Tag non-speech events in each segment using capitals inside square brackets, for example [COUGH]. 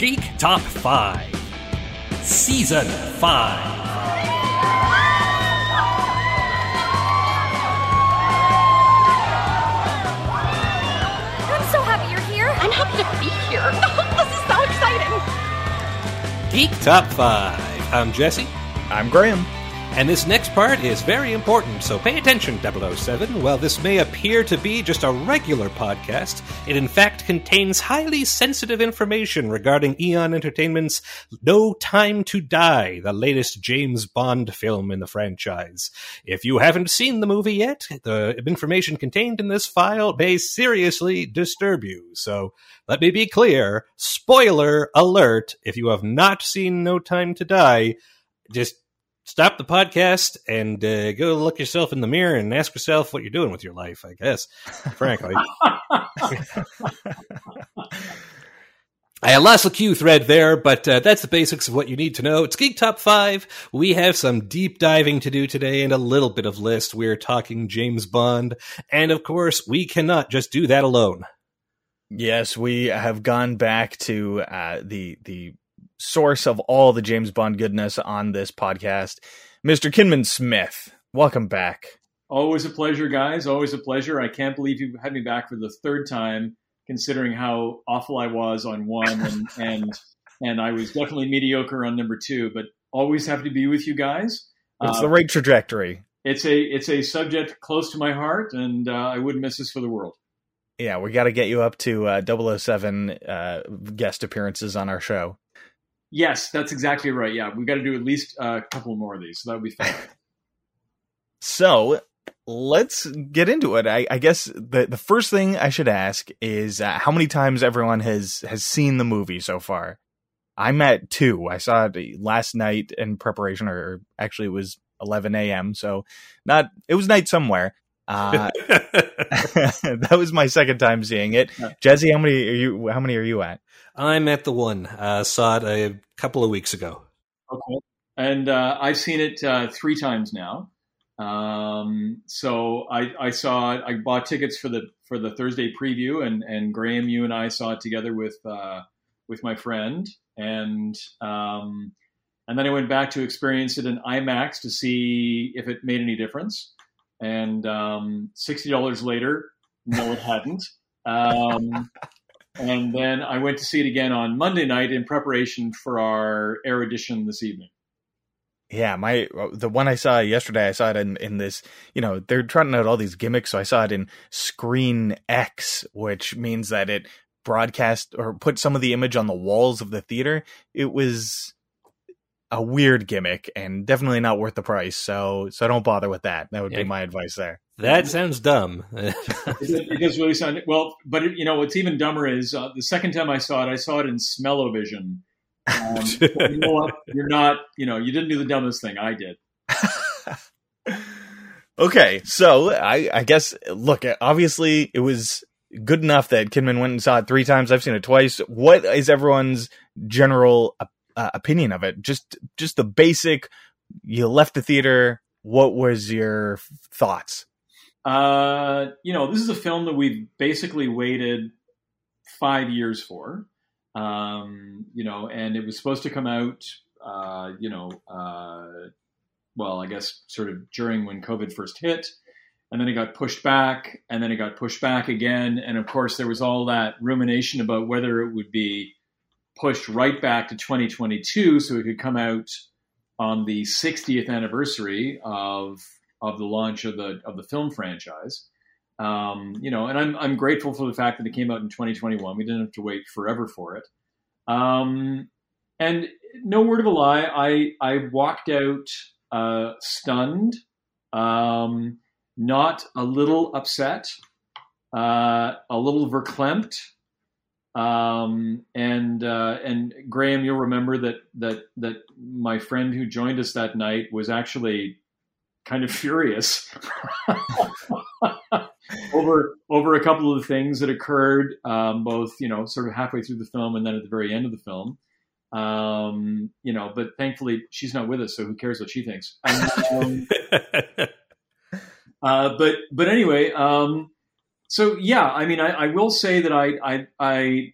Geek Top 5, Season 5. I'm so happy you're here. I'm happy to be here. [LAUGHS] this is so exciting. Geek Top 5. I'm Jesse, I'm Graham. And this next part is very important, so pay attention, 007. While this may appear to be just a regular podcast, it in fact contains highly sensitive information regarding Eon Entertainment's No Time to Die, the latest James Bond film in the franchise. If you haven't seen the movie yet, the information contained in this file may seriously disturb you. So let me be clear spoiler alert if you have not seen No Time to Die, just stop the podcast and uh, go look yourself in the mirror and ask yourself what you're doing with your life, I guess, [LAUGHS] frankly. I lost the cue thread there, but uh, that's the basics of what you need to know. It's Geek Top 5. We have some deep diving to do today and a little bit of list. We're talking James Bond. And of course, we cannot just do that alone. Yes, we have gone back to uh, the the source of all the James Bond goodness on this podcast, Mr. Kinman Smith. Welcome back. Always a pleasure, guys. Always a pleasure. I can't believe you had me back for the third time, considering how awful I was on one, and [LAUGHS] and and I was definitely mediocre on number two. But always happy to be with you guys. It's Uh, the right trajectory. it's a it's a subject close to my heart, and uh, I wouldn't miss this for the world. Yeah, we got to get you up to uh, 007 uh, guest appearances on our show. Yes, that's exactly right. Yeah, we've got to do at least a couple more of these, so that would be fun. [LAUGHS] So let's get into it. I, I guess the the first thing I should ask is uh, how many times everyone has has seen the movie so far. I'm at two. I saw it last night in preparation, or actually it was 11 a.m. So not it was night somewhere. Uh, [LAUGHS] [LAUGHS] that was my second time seeing it. Jesse, how many are you? How many are you at? I'm at the one. Uh, saw it a couple of weeks ago. Okay. And uh, I've seen it uh, three times now. Um, so I, I saw. I bought tickets for the for the Thursday preview, and and Graham, you and I saw it together with uh, with my friend, and um, and then I went back to experience it in IMAX to see if it made any difference. And um, sixty dollars later, no, it hadn't. Um, and then I went to see it again on Monday night in preparation for our air edition this evening. Yeah, my the one I saw yesterday, I saw it in in this. You know, they're trying out all these gimmicks, so I saw it in Screen X, which means that it broadcast or put some of the image on the walls of the theater. It was a weird gimmick and definitely not worth the price. So so don't bother with that. That would Yeah. be my advice there. That sounds dumb. It, it does really sound well, but it, you know what's even dumber is uh, the second time I saw it, I saw it in Smell-O-Vision. Um, [LAUGHS] you know what? You're not, you know, you didn't do the dumbest thing. I did. [LAUGHS] Okay, so I, I guess look, obviously it was good enough that Kinman went and saw it three times. I've seen it twice. What is everyone's general uh, opinion of it? Just just the basic. You left the theater. What was your thoughts? Uh, you know, this is a film that we've basically waited five years for. Um, you know, and it was supposed to come out, uh, you know, uh, well, I guess sort of during when COVID first hit, and then it got pushed back, and then it got pushed back again, and of course there was all that rumination about whether it would be pushed right back to 2022 so it could come out on the 60th anniversary of of the launch of the of the film franchise. Um, you know, and I'm I'm grateful for the fact that it came out in 2021. We didn't have to wait forever for it. Um, and no word of a lie, I I walked out uh, stunned, um, not a little upset, uh, a little verklempt. Um, and uh, and Graham, you'll remember that that that my friend who joined us that night was actually kind of [LAUGHS] furious [LAUGHS] over over a couple of the things that occurred, um, both you know, sort of halfway through the film and then at the very end of the film. Um, you know, but thankfully she's not with us, so who cares what she thinks? Um, [LAUGHS] uh, but but anyway, um, so yeah, I mean, I, I will say that I I, I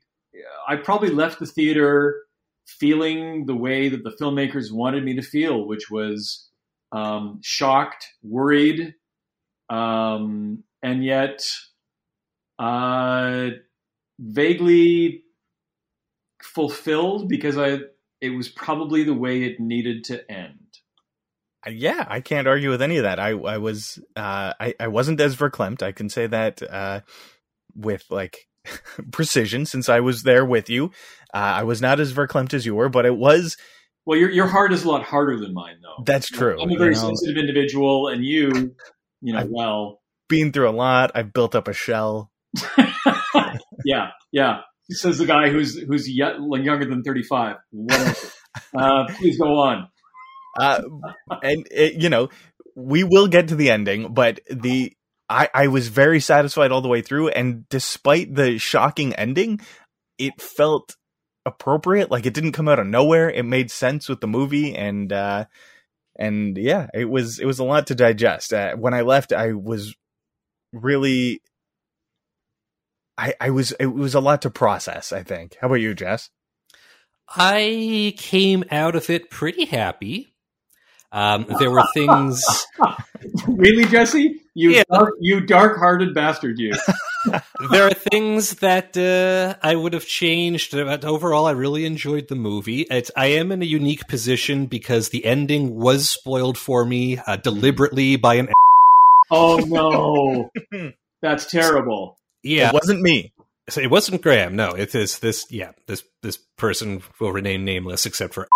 I probably left the theater feeling the way that the filmmakers wanted me to feel, which was um, shocked, worried, um, and yet uh, vaguely fulfilled because I it was probably the way it needed to end. Yeah, I can't argue with any of that. I I was uh, I I wasn't as verklempt. I can say that uh, with like [LAUGHS] precision since I was there with you. Uh, I was not as verklempt as you were, but it was. Well, your your heart is a lot harder than mine, though. That's true. I'm a very you know? sensitive individual, and you, you know, I've- well, Been through a lot. I've built up a shell. [LAUGHS] yeah, yeah. Says the guy who's who's y- younger than 35. Whatever. [LAUGHS] uh, please go on. Uh, and it, you know, we will get to the ending, but the I I was very satisfied all the way through, and despite the shocking ending, it felt appropriate. Like it didn't come out of nowhere. It made sense with the movie, and uh, and yeah, it was it was a lot to digest. Uh, when I left, I was really. I, I was it was a lot to process. I think. How about you, Jess? I came out of it pretty happy. Um, there were things. [LAUGHS] Really, Jesse? You Yeah. dark, you dark-hearted bastard, you. [LAUGHS] there are things that uh, I would have changed. But overall, I really enjoyed the movie. It's, I am in a unique position because the ending was spoiled for me uh, deliberately by an. [LAUGHS] Oh no, that's terrible. Yeah, It wasn't me. so it wasn't Graham. No, it is this. Yeah, this this person will remain nameless except for a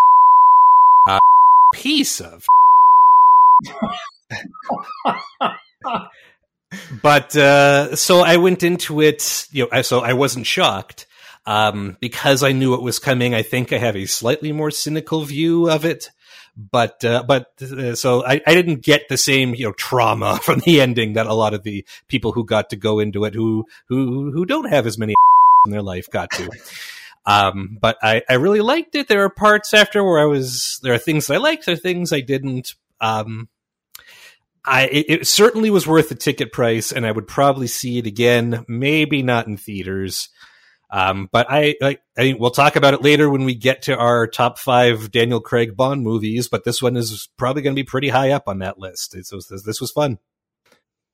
piece of. [LAUGHS] but uh, so I went into it. You know, so I wasn't shocked um, because I knew it was coming. I think I have a slightly more cynical view of it. But uh, but uh, so I, I didn't get the same you know trauma [LAUGHS] from the ending that a lot of the people who got to go into it who who who don't have as many [LAUGHS] in their life got to. Um, but I, I really liked it. There are parts after where I was, there are things I liked, there are things I didn't. Um, I, it, certainly was worth the ticket price and I would probably see it again, maybe not in theaters. Um, but I, I, I we'll talk about it later when we get to our top five Daniel Craig Bond movies, but this one is probably going to be pretty high up on that list. It's, this was fun.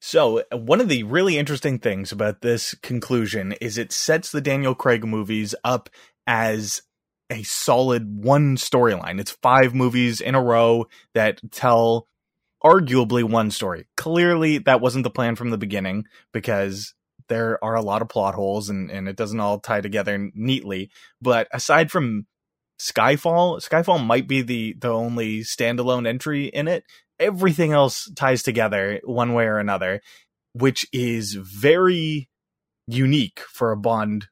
So, uh, one of the really interesting things about this conclusion is it sets the Daniel Craig movies up as a solid one storyline. It's five movies in a row that tell arguably one story. Clearly, that wasn't the plan from the beginning because there are a lot of plot holes and, and it doesn't all tie together neatly. But aside from Skyfall, Skyfall might be the, the only standalone entry in it everything else ties together one way or another, which is very unique for a Bond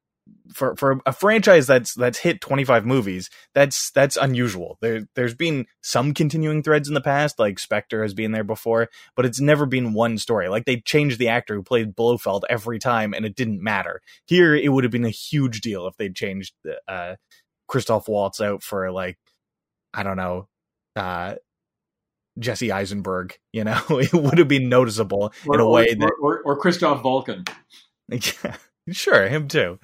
for for a franchise that's that's hit 25 movies. That's that's unusual. There there's been some continuing threads in the past, like Spectre has been there before, but it's never been one story. Like they changed the actor who played Blofeld every time, and it didn't matter. Here, it would have been a huge deal if they changed uh, Christoph Waltz out for like I don't know. Uh, Jesse Eisenberg, you know, [LAUGHS] it would have been noticeable in a way or, that, or, or Christoph Walken. yeah, [LAUGHS] sure, him too.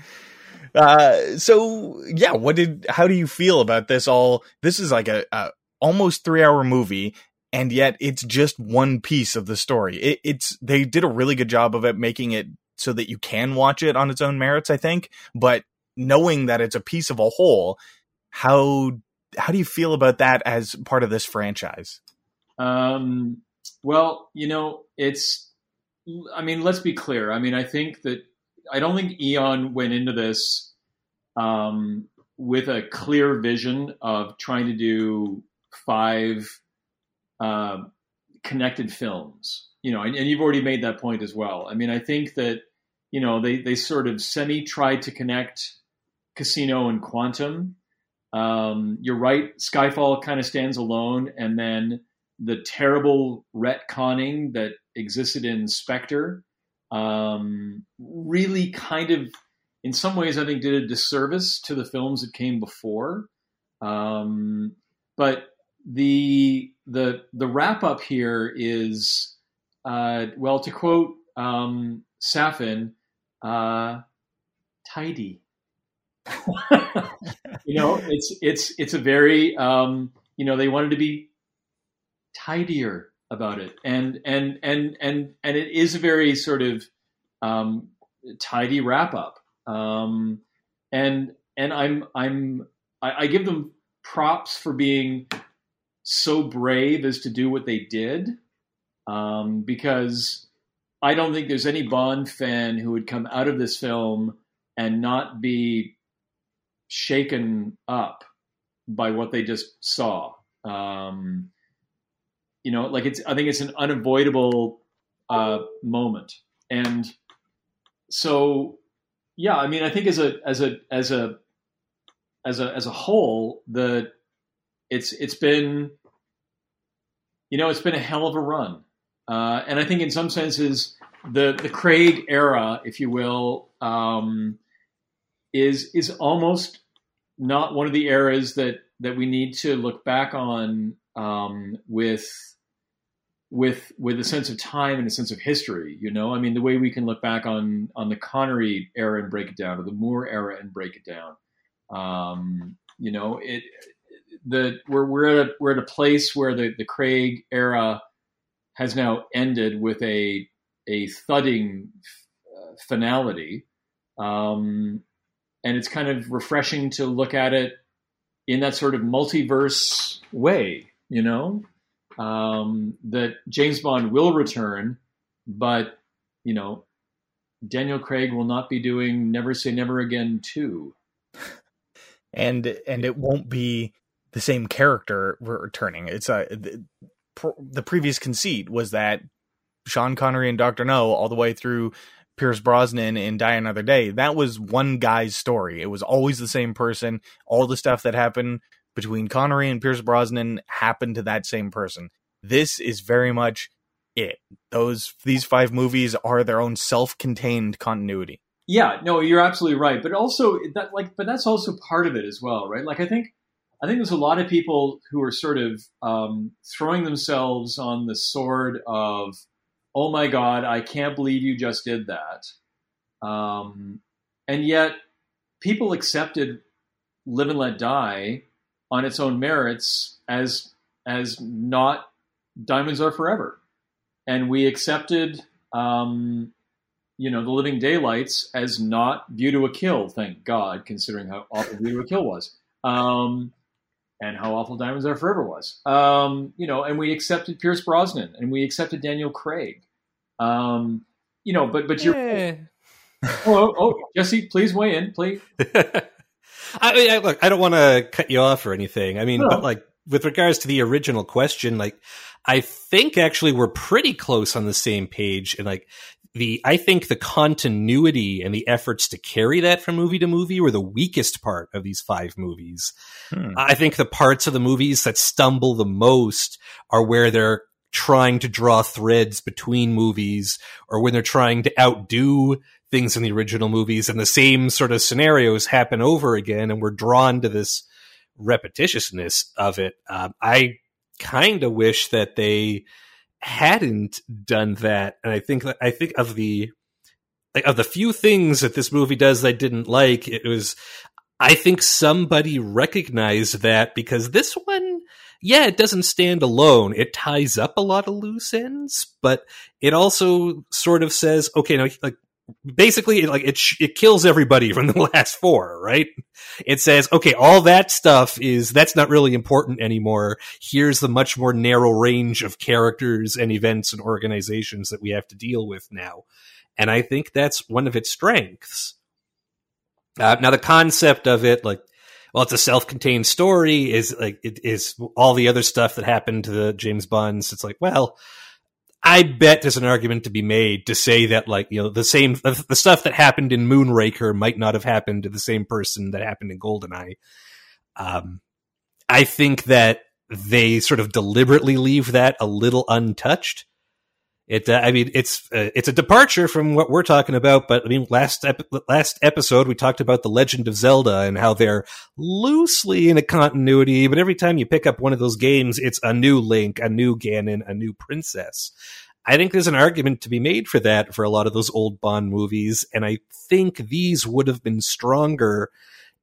Uh, so yeah, what did, how do you feel about this all? This is like a, a almost three hour movie, and yet it's just one piece of the story. It, it's, they did a really good job of it, making it so that you can watch it on its own merits, I think, but knowing that it's a piece of a whole, how, how do you feel about that as part of this franchise? Um, well, you know, it's. I mean, let's be clear. I mean, I think that I don't think Eon went into this um, with a clear vision of trying to do five uh, connected films. You know, and, and you've already made that point as well. I mean, I think that you know they they sort of semi tried to connect Casino and Quantum. Um, you're right. Skyfall kind of stands alone, and then the terrible retconning that existed in Spectre um, really kind of, in some ways, I think did a disservice to the films that came before. Um, but the the the wrap up here is, uh, well, to quote um, Safin, uh, tidy. [LAUGHS] you know, it's it's it's a very um, you know they wanted to be tidier about it, and and and and and it is a very sort of um, tidy wrap up. Um, and and I'm I'm I, I give them props for being so brave as to do what they did, um, because I don't think there's any Bond fan who would come out of this film and not be shaken up by what they just saw. Um, you know, like it's I think it's an unavoidable uh, moment, and so yeah, I mean, I think as a as a as a as a as a whole, the it's it's been you know it's been a hell of a run, uh, and I think in some senses the the Craig era, if you will, um, is is almost not one of the eras that that we need to look back on um, with with with a sense of time and a sense of history. You know, I mean, the way we can look back on on the Connery era and break it down, or the Moore era and break it down. Um, you know, it the we're we're at a we're at a place where the the Craig era has now ended with a a thudding uh, finality, um, and it's kind of refreshing to look at it in that sort of multiverse way. You know, um, that James Bond will return, but you know, Daniel Craig will not be doing Never Say Never Again two, and and it won't be the same character returning. It's a the, the previous conceit was that Sean Connery and Doctor No all the way through Pierce Brosnan in Die Another Day. That was one guy's story. It was always the same person. All the stuff that happened between Connery and Pierce Brosnan happened to that same person. This is very much it. Those these five movies are their own self-contained continuity. Yeah, no, you're absolutely right. But also that like but that's also part of it as well, right? Like I think I think there's a lot of people who are sort of um, throwing themselves on the sword of, oh my God, I can't believe you just did that. Um, and yet people accepted Live and Let Die on its own merits as as not diamonds are forever, and we accepted um, you know the Living Daylights as not View to a Kill. Thank God, considering how awful View to a Kill was. Um, and how awful Diamonds Are Forever was, um, you know, and we accepted Pierce Brosnan and we accepted Daniel Craig, um, you know, but but you're oh, oh, oh, Jesse, please weigh in, please. [LAUGHS] I, I, look, I don't want to cut you off or anything. I mean, no. but like with regards to the original question, like I think actually we're pretty close on the same page, and like the I think the continuity and the efforts to carry that from movie to movie were the weakest part of these five movies. Hmm. I think the parts of the movies that stumble the most are where they're trying to draw threads between movies or when they're trying to outdo things in the original movies and the same sort of scenarios happen over again and we're drawn to this repetitiousness of it. Um, I kind of wish that they hadn't done that. And I think that I think of the of the few things that this movie does I didn't like, it was I think somebody recognized that because this one yeah, it doesn't stand alone. It ties up a lot of loose ends, but it also sort of says, okay, now like basically like it it kills everybody from the [LAUGHS] last four, right? It says, okay, all that stuff is that's not really important anymore. Here's the much more narrow range of characters and events and organizations that we have to deal with now. And I think that's one of its strengths. Uh, now the concept of it like well, it's a self-contained story. Is like it is all the other stuff that happened to the James Bonds. It's like, well, I bet there's an argument to be made to say that, like, you know, the same, the stuff that happened in Moonraker might not have happened to the same person that happened in Goldeneye. Um, I think that they sort of deliberately leave that a little untouched it, uh, I mean, it's uh, it's a departure from what we're talking about. But I mean, last ep- last episode we talked about the Legend of Zelda and how they're loosely in a continuity. But every time you pick up one of those games, it's a new Link, a new Ganon, a new princess. I think there's an argument to be made for that for a lot of those old Bond movies, and I think these would have been stronger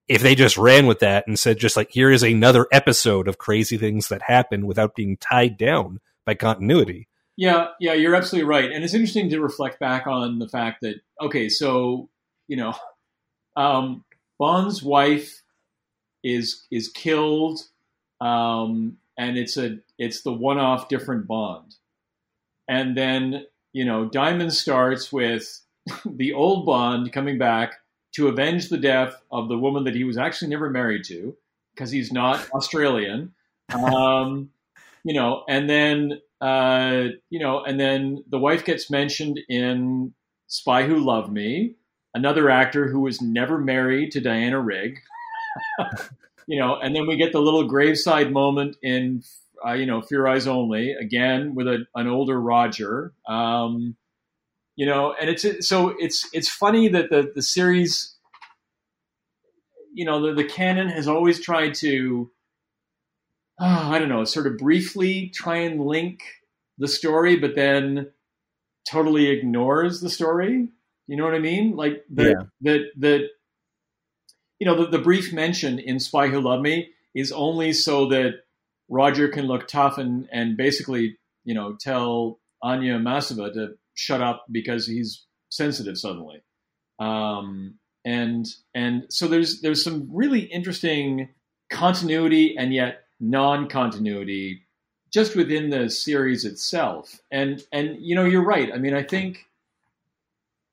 if they just ran with that and said just like here is another episode of crazy things that happen without being tied down by continuity. Yeah, yeah, you're absolutely right. And it's interesting to reflect back on the fact that okay, so, you know, [LAUGHS] um, Bond's wife is is killed um, and it's a it's the one-off different Bond. And then, you know, Diamond starts with [LAUGHS] the old Bond coming back to avenge the death of the woman that he was actually never married to because he's not Australian. [LAUGHS] Um, you know, and then uh, you know, and then the wife gets mentioned in Spy Who Loved Me, another actor who was never married to Diana Rigg. [LAUGHS] you know, and then we get the little graveside moment in uh, you know For Your Eyes Only again with a, an older Roger. Um, you know, and it's so it's it's funny that the the series, you know, the, the canon has always tried to, oh, I don't know, sort of briefly try and link the story, but then totally ignores the story. You know what I mean? Like the yeah. the the you know the, the brief mention in Spy Who Loved Me is only so that Roger can look tough and and basically you know tell Anya Amasova to shut up because he's sensitive suddenly. Um, and and so there's there's some really interesting continuity and yet non-continuity just within the series itself. And and you know you're right. I mean I think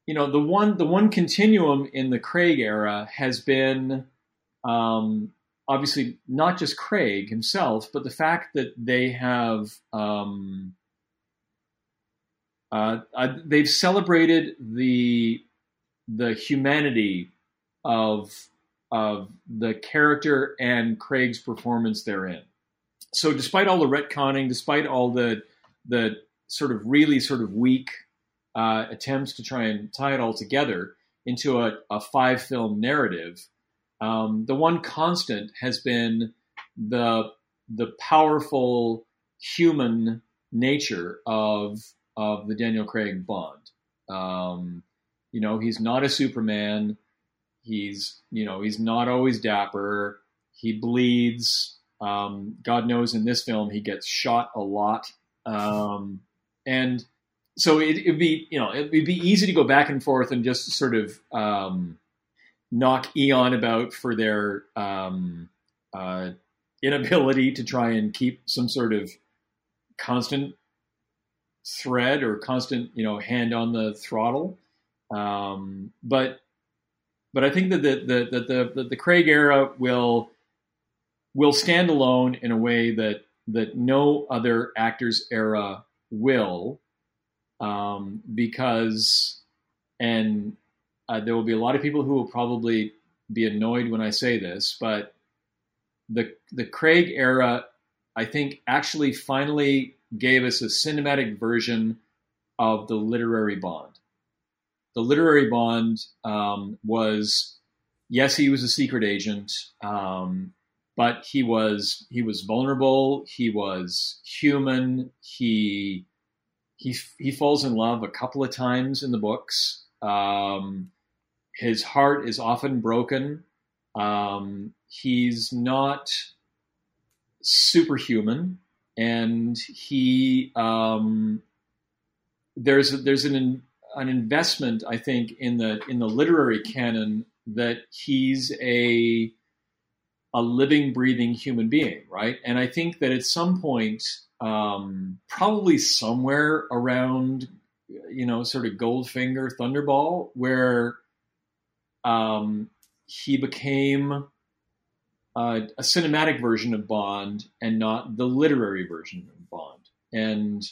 you know the one the one continuum in the Craig era has been um, obviously not just Craig himself, but the fact that they have um, uh, uh, they've celebrated the the humanity of of the character and Craig's performance therein. So, despite all the retconning, despite all the the sort of really sort of weak uh, attempts to try and tie it all together into a, a five film narrative, um, the one constant has been the the powerful human nature of of the Daniel Craig Bond. Um, you know, he's not a Superman. He's you know he's not always dapper. He bleeds. Um, God knows in this film he gets shot a lot, um, and so it, would be you know it'd be easy to go back and forth and just sort of um, knock Eon about for their um, uh, inability to try and keep some sort of constant thread or constant, you know, hand on the throttle. Um, but but I think that the the, the the the Craig era will will stand alone in a way that that no other actor's era will, um, because and uh, there will be a lot of people who will probably be annoyed when I say this, but the the Craig era, I think, actually finally gave us a cinematic version of the literary bond. The literary bond um, was, yes, he was a secret agent, um, but he was he was vulnerable. He was human. He he he falls in love a couple of times in the books. Um, his heart is often broken. Um, he's not superhuman and he um, there's there's an an investment I think in the in the literary canon that he's a a living breathing human being right and I think that at some point um, probably somewhere around you know sort of Goldfinger Thunderball where um, he became a cinematic version of Bond and not the literary version of Bond. And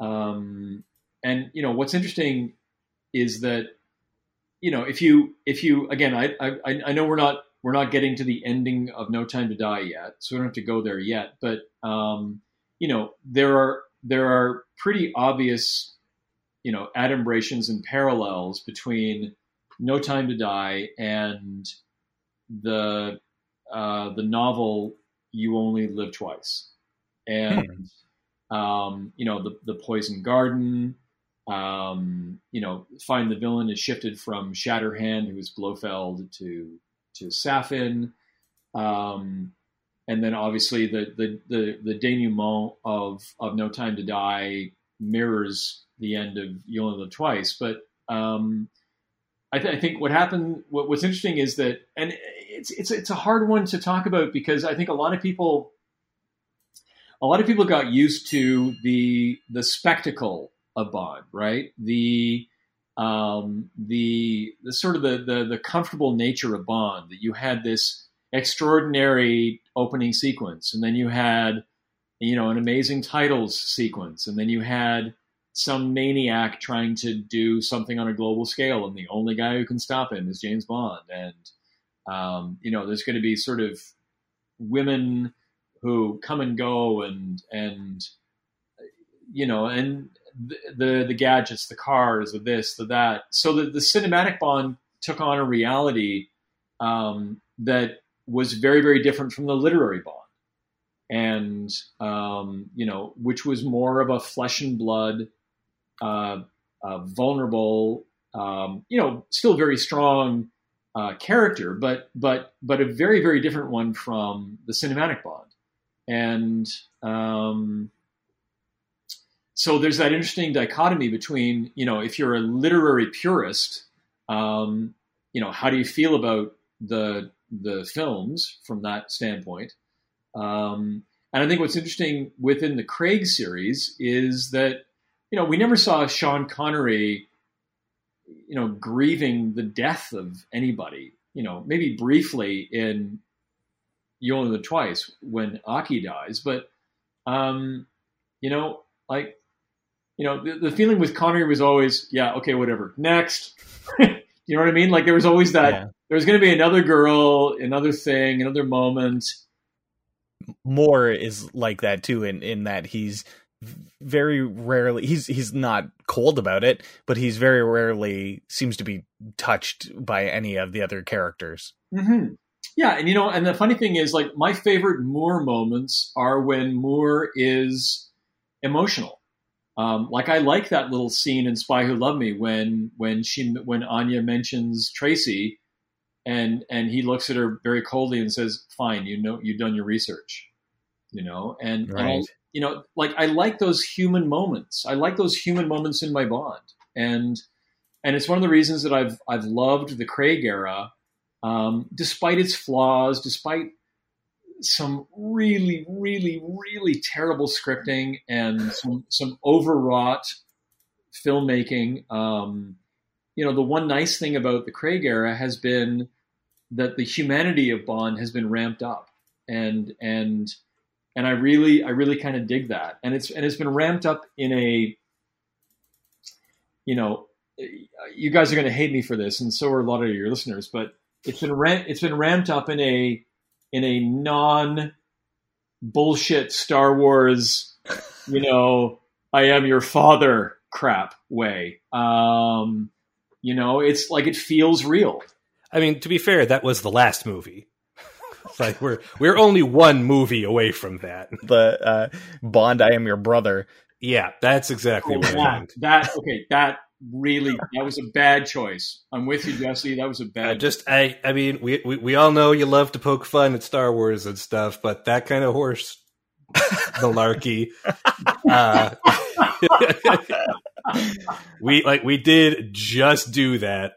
um, and you know what's interesting is that you know if you if you again I, I I know we're not we're not getting to the ending of No Time to Die yet, so we don't have to go there yet. But um, you know there are there are pretty obvious you know adumbrations and parallels between No Time to Die and the uh, the novel "You Only Live Twice," and hmm. um, you know the the Poison Garden. Um, you know, find the villain is shifted from Shatterhand, who is Blofeld, to to Safin, um, and then obviously the the the, the denouement of of No Time to Die mirrors the end of You Only Live Twice. But um, I, th- I, think what happened, what, what's interesting is that, and it's it's it's a hard one to talk about because I think a lot of people, a lot of people got used to the the spectacle of Bond, right? The um, the the sort of the, the the comfortable nature of Bond that you had this extraordinary opening sequence, and then you had you know an amazing titles sequence, and then you had some maniac trying to do something on a global scale, and the only guy who can stop him is James Bond, and um, you know there's going to be sort of women who come and go, and and you know and the, the, gadgets, the cars, the this, the that. So the, the cinematic Bond took on a reality um, that was very, very different from the literary Bond, and um, you know, which was more of a flesh and blood, uh, uh, vulnerable, um, you know, still very strong uh, character, but but but a very, very different one from the cinematic Bond, and um, so there's that interesting dichotomy between you know if you're a literary purist um, you know how do you feel about the the films from that standpoint? Um, and i think what's interesting within the craig series is that you know we never saw sean connery you know grieving the death of anybody. You know maybe briefly in you only live twice when aki dies but um, you know like you know, the, the feeling with Connery was always, yeah, okay, whatever. Next. [LAUGHS] you know what I mean? Like there was always that yeah. there was going to be another girl, another thing, another moment. Moore is like that too in in that he's very rarely he's he's not cold about it, but he's very rarely seems to be touched by any of the other characters. Mm-hmm. Yeah, and you know, and the funny thing is, like my favorite Moore moments are when Moore is emotional. Um, like I like that little scene in Spy Who Loved Me when when she when Anya mentions Tracy, and and he looks at her very coldly and says, "Fine, you know you've done your research," you know, and, right. and I, you know, like I like those human moments. I like those human moments in my Bond, and and it's one of the reasons that I've I've loved the Craig era, um, despite its flaws, despite some really, really, really terrible scripting and some, some overwrought filmmaking. Um, you know, the one nice thing about the Craig era has been that the humanity of Bond has been ramped up, and and and I really, I really kind of dig that, and it's and it's been ramped up in a, you know, you guys are going to hate me for this, and so are a lot of your listeners, but it's been it's been ramped up in a in a non bullshit Star Wars, you know, I am your father crap way. Um, you know, it's like it feels real. I mean, to be fair, that was the last movie. [LAUGHS] like we're we're only one movie away from that. The uh, Bond, I am your brother. Yeah, that's exactly oh, what that, I meant. That okay, that really that was a bad choice. I'm with you, Jesse. That was a bad. Uh, just I I mean we, we we all know you love to poke fun at Star Wars and stuff, but that kind of horse [LAUGHS] malarkey. uh, [LAUGHS] we like we did just do that.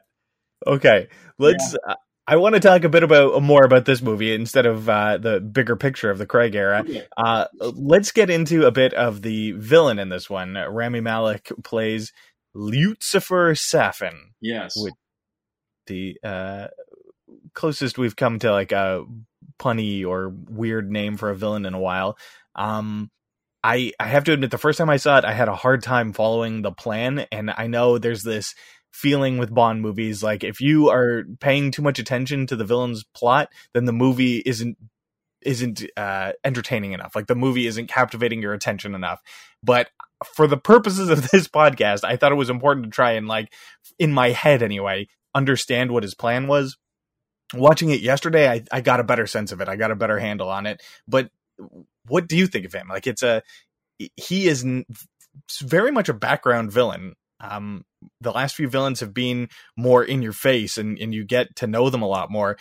Okay, let's. Yeah. Uh, I want to talk a bit about more about this movie instead of uh, the bigger picture of the Craig era. Okay. Uh, let's get into a bit of the villain in this one. Rami Malek plays Lucifer Safin. Yes. With the uh, closest we've come to like a punny or weird name for a villain in a while. Um, I I have to admit, the first time I saw it, I had a hard time following the plan, and I know there's this feeling with Bond movies like if you are paying too much attention to the villain's plot, then the movie isn't isn't uh, entertaining enough. Like the movie isn't captivating your attention enough. But for the purposes of this podcast, I thought it was important to try and like in my head anyway, understand what his plan was. Watching it yesterday, I, I got a better sense of it. I got a better handle on it. But what do you think of him? Like it's a he is very much a background villain. Um, the last few villains have been more in your face and, and you get to know them a lot more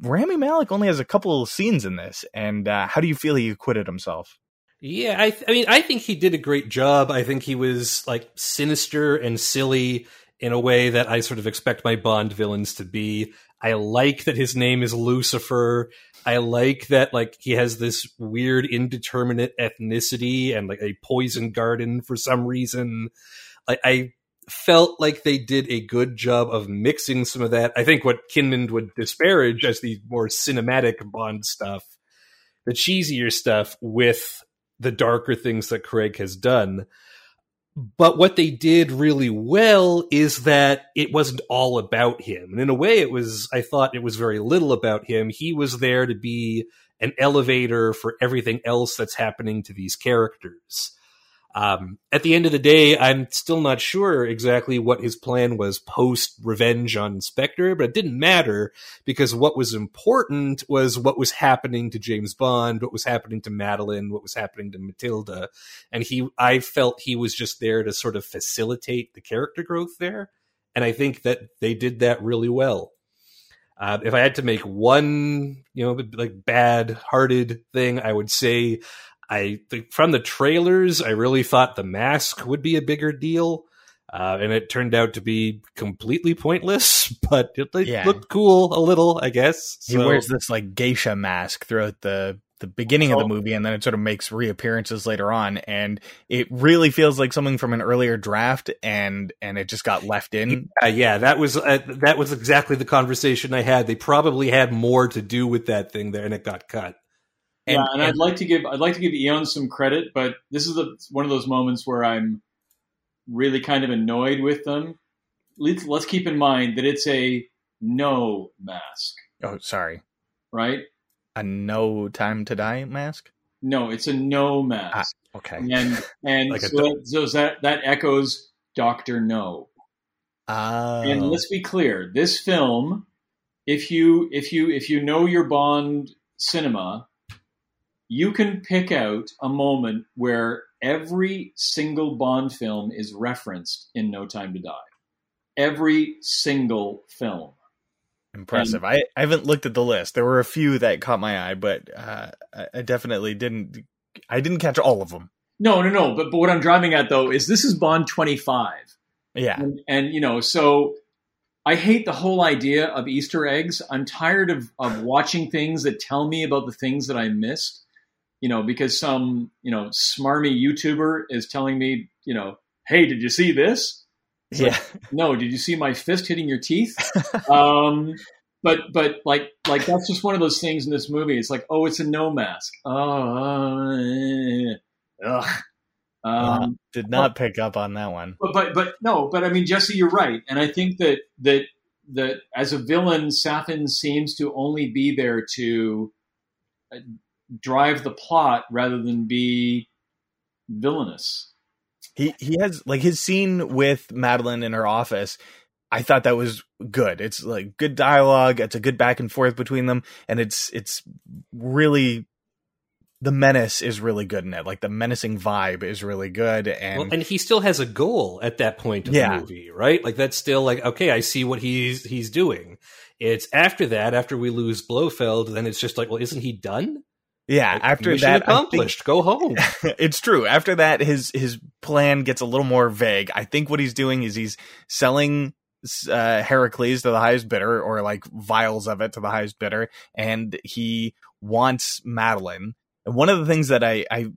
Rami Malek only has a couple of scenes in this, and uh, how do you feel he acquitted himself? Yeah, I, th- I mean, I think he did a great job. I think he was like sinister and silly in a way that I sort of expect my Bond villains to be. I like that his name is Lucifer. I like that like he has this weird indeterminate ethnicity and like a poison garden for some reason. I, I felt like they did a good job of mixing some of that. I think what Kinman would disparage as the more cinematic Bond stuff, the cheesier stuff with the darker things that Craig has done. But what they did really well is that it wasn't all about him. And in a way, it was, I thought it was very little about him. He was there to be an elevator for everything else that's happening to these characters. Um, at the end of the day, I'm still not sure exactly what his plan was post revenge on Spectre, but it didn't matter because what was important was what was happening to James Bond, what was happening to Madeleine, what was happening to Matilda. And he, I felt he was just there to sort of facilitate the character growth there. And I think that they did that really well. Uh, if I had to make one, you know, like bad hearted thing, I would say I think from the trailers, I really thought the mask would be a bigger deal, uh, and it turned out to be completely pointless. [LAUGHS] But it, it yeah. looked cool a little, I guess. So, he wears this like geisha mask throughout the the beginning of the oh. movie, and then it sort of makes reappearances later on, and it really feels like something from an earlier draft, and and it just got left in. Uh, yeah, that was uh, that was exactly the conversation I had. They probably had more to do with that thing there, and it got cut. And, yeah, and, and, I'd like to give I'd like to give Eon some credit, but this is the, one of those moments where I'm really kind of annoyed with them. Let's, let's keep in mind that it's a no mask. Oh, sorry. Right? A no time to die mask? No, it's a no mask. Ah, okay. And and [LAUGHS] like so, so that that echoes Doctor No. Oh. And let's be clear, this film, if you if you if you know your Bond cinema, you can pick out a moment where every single Bond film is referenced in No Time to Die. Every single film. Impressive. And, I, I haven't looked at the list. There were a few that caught my eye, but uh, I definitely didn't. I didn't catch all of them. No, no, no. But but what I'm driving at though is this is Bond 25. Yeah, and, and you know so I hate the whole idea of Easter eggs. I'm tired of, of watching things that tell me about the things that I missed you know, because some, you know, smarmy YouTuber is telling me, you know, hey, did you see this? It's yeah. Like, [LAUGHS] no, did you see my fist hitting your teeth? um, but but like like that's just one of those things in this movie. It's like, oh, it's a no mask. Oh, uh, um, did not pick up on that one. But but but no, but I mean, Jesse, you're right, and I think that that that as a villain, Safin seems to only be there to uh, drive the plot rather than be villainous. He he has like his scene with Madeleine in her office. I thought that was good. It's like good dialogue. It's a good back and forth between them, and it's it's really the menace is really good in it. Like the menacing vibe is really good, and well, and he still has a goal at that point of yeah. the movie, right? Like that's still like okay, I see what he's he's doing. It's after that, after we lose Blofeld, then it's just like, well, isn't he done? Yeah, like, after that accomplished, think, go home. [LAUGHS] it's true. After that, his his plan gets a little more vague. I think what he's doing is he's selling uh, Heracles to the highest bidder, or like vials of it to the highest bidder, and he wants Madeleine. And one of the things that I I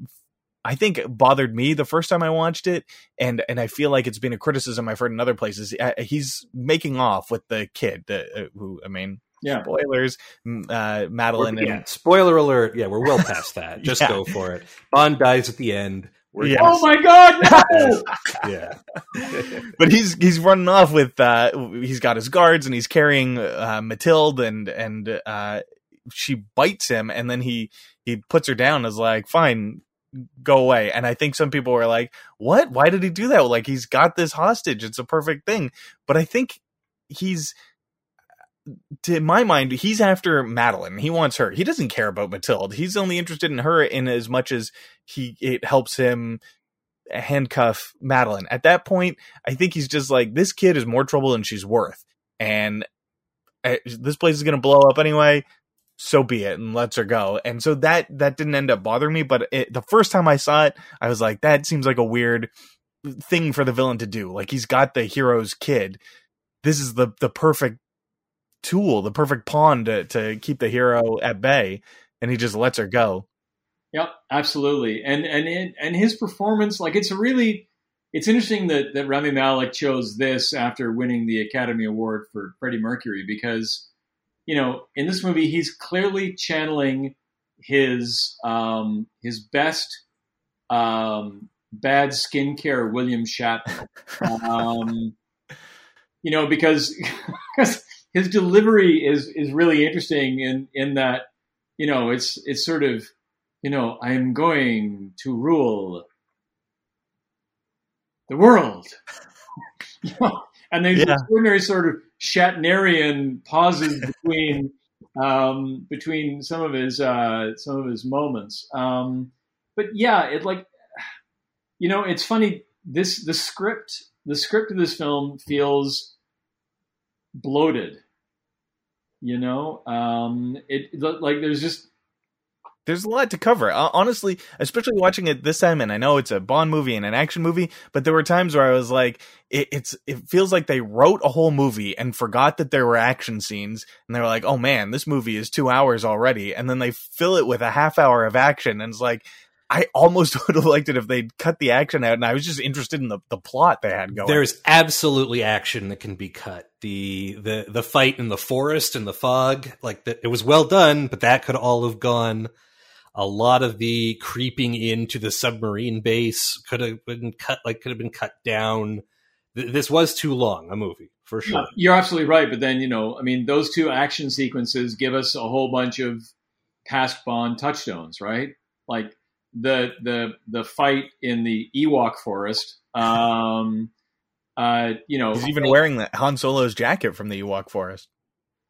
I think bothered me the first time I watched it, and and I feel like it's been a criticism I've heard in other places. Uh, he's making off with the kid, uh, who I mean, yeah. Spoilers. Uh. We're, yeah. Spoiler alert. Yeah, we're well past [LAUGHS] that. Just yeah. go for it. Bond dies at the end. Yes. Oh my god! No! [LAUGHS] yeah. [LAUGHS] but he's he's running off with uh he's got his guards and he's carrying uh Matilde and and uh she bites him and then he he puts her down as like fine go away and i think some people were like what why did he do that like he's got this hostage it's a perfect thing but i think he's to my mind, he's after Madeleine. He wants her. He doesn't care about Matilda. He's only interested in her in as much as he it helps him handcuff Madeleine. At that point, I think he's just like this kid is more trouble than she's worth. And eh, this place is gonna blow up anyway. So be it, and lets her go. And so that that didn't end up bothering me. But it, the first time I saw it, I was like, that seems like a weird thing for the villain to do. Like he's got the hero's kid. This is the the perfect tool, the perfect pawn to to keep the hero at bay, and he just lets her go. Yep, absolutely. And and and his performance, like it's a really, it's interesting that that Rami Malek chose this after winning the Academy Award for Freddie Mercury because, you know, in this movie he's clearly channeling his um, his best um, bad skincare William Shatner. [LAUGHS] Um, you know, because [LAUGHS] because his delivery is is really interesting in in that you know it's it's sort of you know I'm going to rule the world. you [LAUGHS] know, and there's Yeah. extraordinary sort of Shatnerian pauses [LAUGHS] between um, between some of his uh, some of his moments. Um, but yeah, it like you know, it's funny. This the script the script of this film feels bloated. You know, um, it like there's just there's a lot to cover. Honestly, especially watching it this time, and I know it's a Bond movie and an action movie, but there were times where I was like, it, it's it feels like they wrote a whole movie and forgot that there were action scenes, and they were like, oh man, this movie is two hours already, and then they fill it with a half hour of action, and it's like. I almost [LAUGHS] would have liked it if they'd cut the action out, and I was just interested in the, the plot they had going. There's absolutely action that can be cut. The the the fight in the forest and the fog, like that, it was well done, but that could all have gone. A lot of the creeping into the submarine base could have been cut, like could have been cut down. This was too long a movie for sure. You're absolutely right. But then, you know, I mean, those two action sequences give us a whole bunch of past Bond touchstones, right? Like the the the fight in the Ewok forest. Um, uh, you know, He's even wearing the Han Solo's jacket from the Ewok Forest.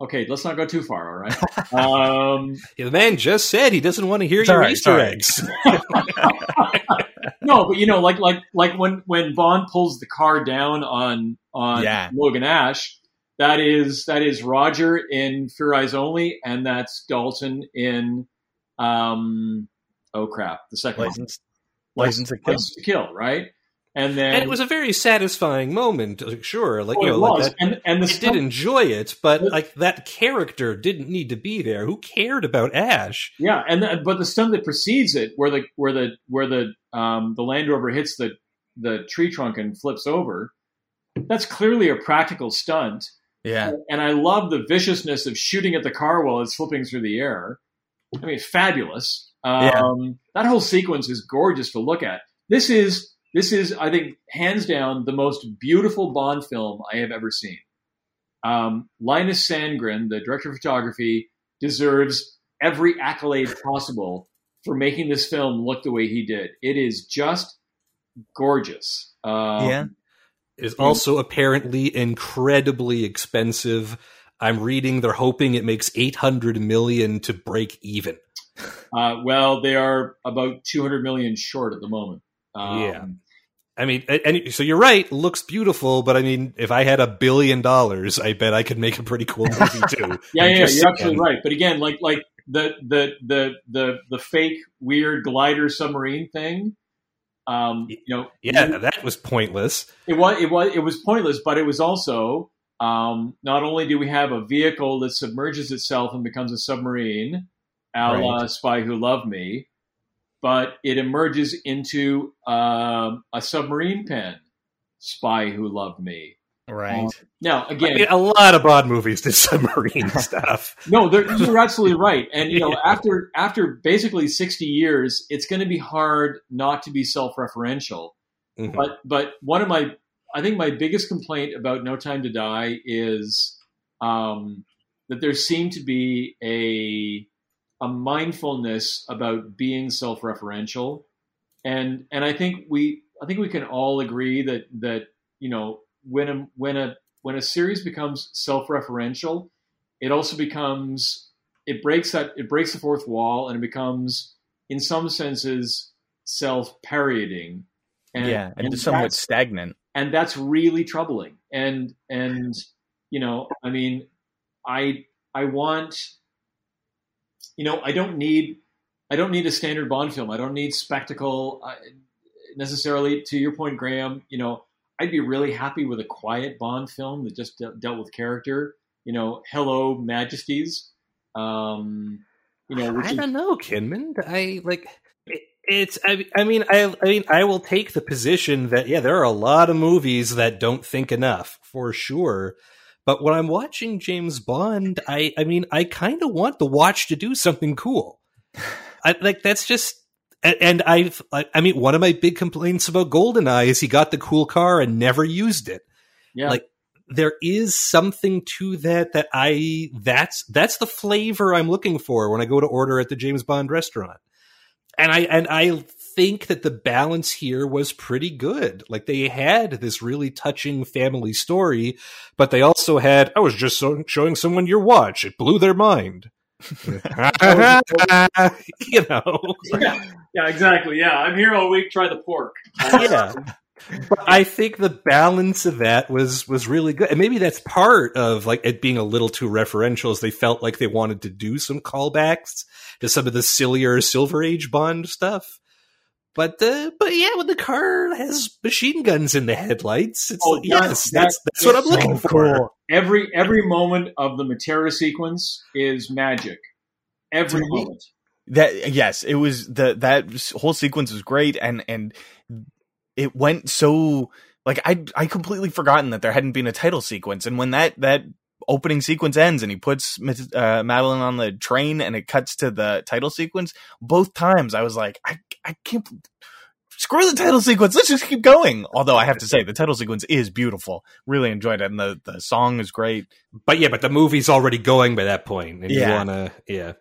okay, let's not go too far, all right? [LAUGHS] um, Yeah, the man just said he doesn't want to hear your Sorry, Easter sorry. eggs. [LAUGHS] no, but you know, like like like when when Bond pulls the car down on on Yeah. Logan Ash, that is that is Roger in For Your Eyes Only, and that's Dalton in um oh crap, the second one. License, license to kill. License to Kill, right? And then and it was a very satisfying moment, sure. Like oh, you it know, like was, that, and and the I did enjoy it, but But- like that character didn't need to be there. Who cared about Ash? Yeah, and the, but the stunt that precedes it, where the where the where the um, the Land Rover hits the the tree trunk and flips over, that's clearly a practical stunt. Yeah. And I love the viciousness of shooting at the car while it's flipping through the air. I mean, fabulous. Um, That whole sequence is gorgeous to look at. This is this is, I think, hands down the most beautiful Bond film I have ever seen. Um, Linus Sandgren, the director of photography, deserves every accolade possible for making this film look the way he did. It is just gorgeous. Um, yeah. It is also apparently incredibly expensive. I'm reading they're hoping it makes 800 million to break even. Uh, well, they are about 200 million short at the moment. Um, Yeah. I mean, and so you're right. Looks beautiful, but I mean, if I had a billion dollars, I bet I could make a pretty cool [LAUGHS] movie too. [LAUGHS] Yeah, yeah, you're absolutely right. But again, like like the the the the the fake weird glider submarine thing. Um, you know, Yeah, that was pointless. it was it was it was pointless, but it was also um, not only do we have a vehicle that submerges itself and becomes a submarine, a la Spy Who Loved Me, but it emerges into um, a submarine pen, Spy Who Loved Me. Right. Now, I again, mean, a lot of Bond movies did [LAUGHS] submarine [LAUGHS] stuff. No, you're absolutely right. And you know, [LAUGHS] Yeah. after after basically 60 years, it's going to be hard not to be self-referential. Mhm. But but one of my I think my biggest complaint about No Time to Die is um, that there seemed to be a a mindfulness about being self-referential, and and I think we I think we can all agree that that you know when a when a when a series becomes self-referential, it also becomes it breaks that it breaks the fourth wall and it becomes in some senses self-parodying. And, yeah. And, and somewhat stagnant. and that's really troubling. And and you know, I mean, I I want, you know, I don't need I don't need a standard Bond film. I don't need spectacle uh, necessarily. To your point, Graham, you know, I'd be really happy with a quiet Bond film that just de- dealt with character. You know, Hello Majesties. Um, you know, I is, don't know, Kinman. I like it's. I, I mean, I, I mean, I will take the position that yeah, there are a lot of movies that don't think enough for sure. But when I'm watching James Bond, I, I mean, I kind of want the watch to do something cool. [SIGHS] I, like that's just and I've I mean one of my big complaints about Goldeneye is he got the cool car and never used it. Yeah. Like there is something to that that I that's that's the flavor I'm looking for when I go to order at the James Bond restaurant. And I and I think that the balance here was pretty good. Like they had this really touching family story, but they also had I was just so, showing someone your watch. It blew their mind. [LAUGHS] you know. Yeah, yeah, exactly. Yeah, I'm here all week. Try the pork. yeah. But I think the balance of that was was really good, and maybe that's part of like it being a little too referential. As they felt like they wanted to do some callbacks to some of the sillier Silver Age Bond stuff. But uh, but yeah, when the car has machine guns in the headlights, it's Oh, like, that- yes, that's that's what I'm so looking for. Every every moment of the Matera sequence is magic. Every To me- moment. that yes it was the that whole sequence was great and and it went so like i i completely forgotten that there hadn't been a title sequence and when that that opening sequence ends and he puts uh, Madeleine on the train and it cuts to the title sequence both times i was like i i can't screw the title sequence let's just keep going although i have to say the title sequence is beautiful really enjoyed it and the the song is great But yeah, but the movie's already going by that point, and you Yeah. wanna yeah.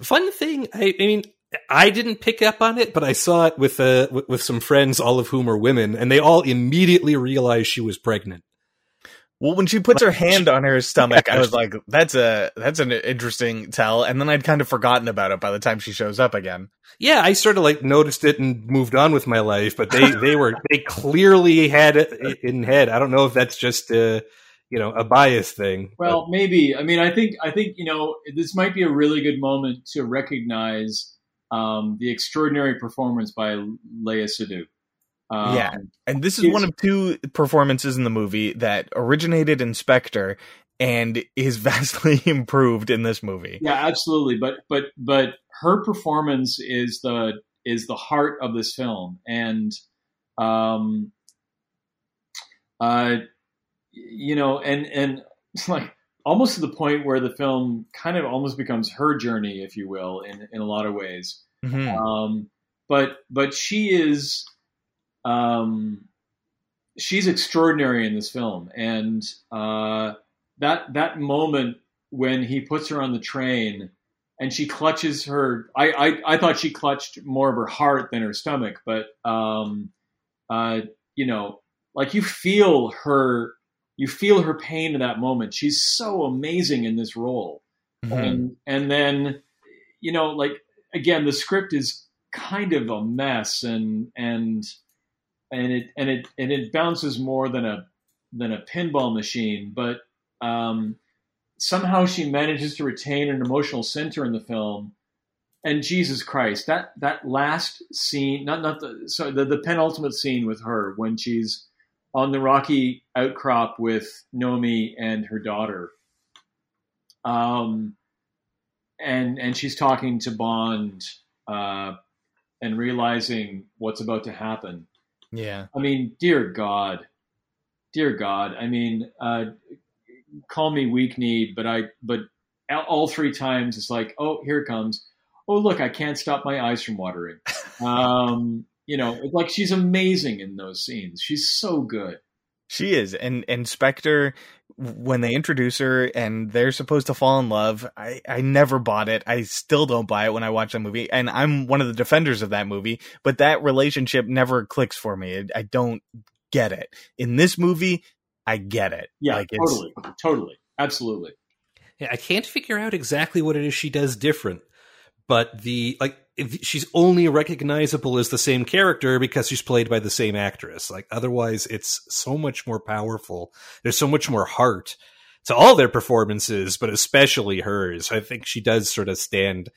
Fun thing, I, I mean, I didn't pick up on it, but I saw it with uh with some friends, all of whom are women, and they all immediately realized she was pregnant. Well, when she puts her hand on her stomach, I was like, "That's a that's an interesting tell." And then I'd kind of forgotten about it by the time she shows up again. Yeah, I sort of like noticed it and moved on with my life, but they they were they clearly had it in head. I don't know if that's just uh you know a bias thing. Well, maybe. I mean, I think I think you know this might be a really good moment to recognize um, the extraordinary performance by Léa Seydoux. Um, Yeah. And this is one of two performances in the movie that originated in Spectre and is [LAUGHS] vastly improved in this movie. yeah, absolutely. But but but her performance is the is the heart of this film, and um, uh, you know, and and it's [LAUGHS] like almost to the point where the film kind of almost becomes her journey, if you will, in in a lot of ways. Mhm. Um, but but she is um, she's extraordinary in this film, and uh, that that moment when he puts her on the train and she clutches her I, I, I thought she clutched more of her heart than her stomach, but um, uh, you know, like you feel her you feel her pain in that moment. She's so amazing in this role Mhm. and and then you know like again the script is kind of a mess and and and it and it and it bounces more than a than a pinball machine but um somehow she manages to retain an emotional center in the film and jesus christ that that last scene not not the so the, the penultimate scene with her when she's on the rocky outcrop with nomi and her daughter um, and and she's talking to Bond uh, and realizing what's about to happen. Yeah. I mean, dear God, dear God. I mean, uh, call me weak kneed, but I but all three times it's like, oh, here it comes. Oh, look, I can't stop my eyes from watering. [LAUGHS] Um, you know, like she's amazing in those scenes. She's so good. She is, and and Spectre, when they introduce her and they're supposed to fall in love, I I never bought it. I still don't buy it when I watch that movie, and I'm one of the defenders of that movie. But that relationship never clicks for me. I, I don't get it. In this movie, I get it. Yeah, like totally, totally, absolutely. Yeah, I can't figure out exactly what it is she does different, but the like she's only recognizable as the same character because she's played by the same actress. Like otherwise, it's so much more powerful. There's so much more heart. to all their performances, but especially hers. I think she does sort of stand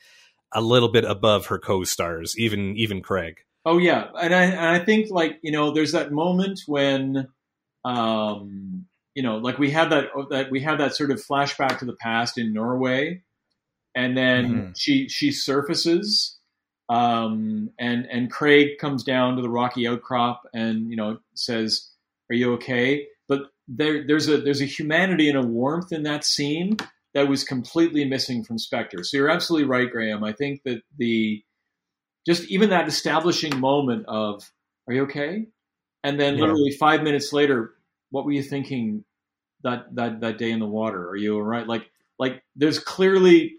a little bit above her co-stars, even even Craig. Oh yeah, and I and I think like you know, there's that moment when, um, you know, like we had that that we had that sort of flashback to the past in Norway, and then mm-hmm. she she surfaces, um, and and Craig comes down to the rocky outcrop and you know says, "Are you okay?" But there there's a there's a humanity and a warmth in that scene that was completely missing from Spectre. So you're absolutely right, Graham. I think that the just even that establishing moment of "Are you okay?" and then yeah. literally five minutes later, what were you thinking that that that day in the water? Are you all right? Like like there's clearly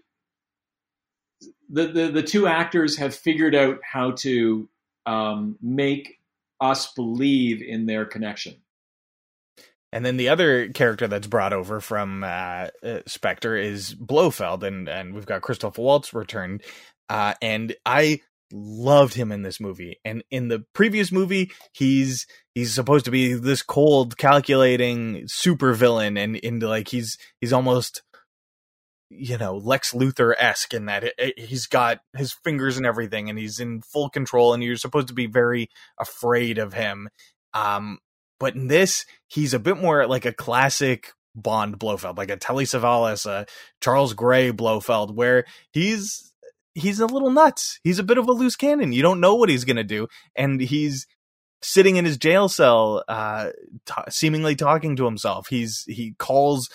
the the, the two actors have figured out how to um, make us believe in their connection. And then the other character that's brought over from uh, uh, Spectre is Blofeld, and and we've got Christoph Waltz returned, uh, and I loved him in this movie. And in the previous movie, he's he's supposed to be this cold, calculating super villain, and into like he's he's almost you know Lex Luthor esque in that it, it, he's got his fingers and everything, and he's in full control, and you're supposed to be very afraid of him. Um, but in this, he's a bit more like a classic Bond Blofeld, like a Telly Savalas, a Charles Gray Blofeld, where he's he's a little nuts. He's a bit of a loose cannon. You don't know what he's to do. And he's sitting in his jail cell, uh, t- seemingly talking to himself. He's, he calls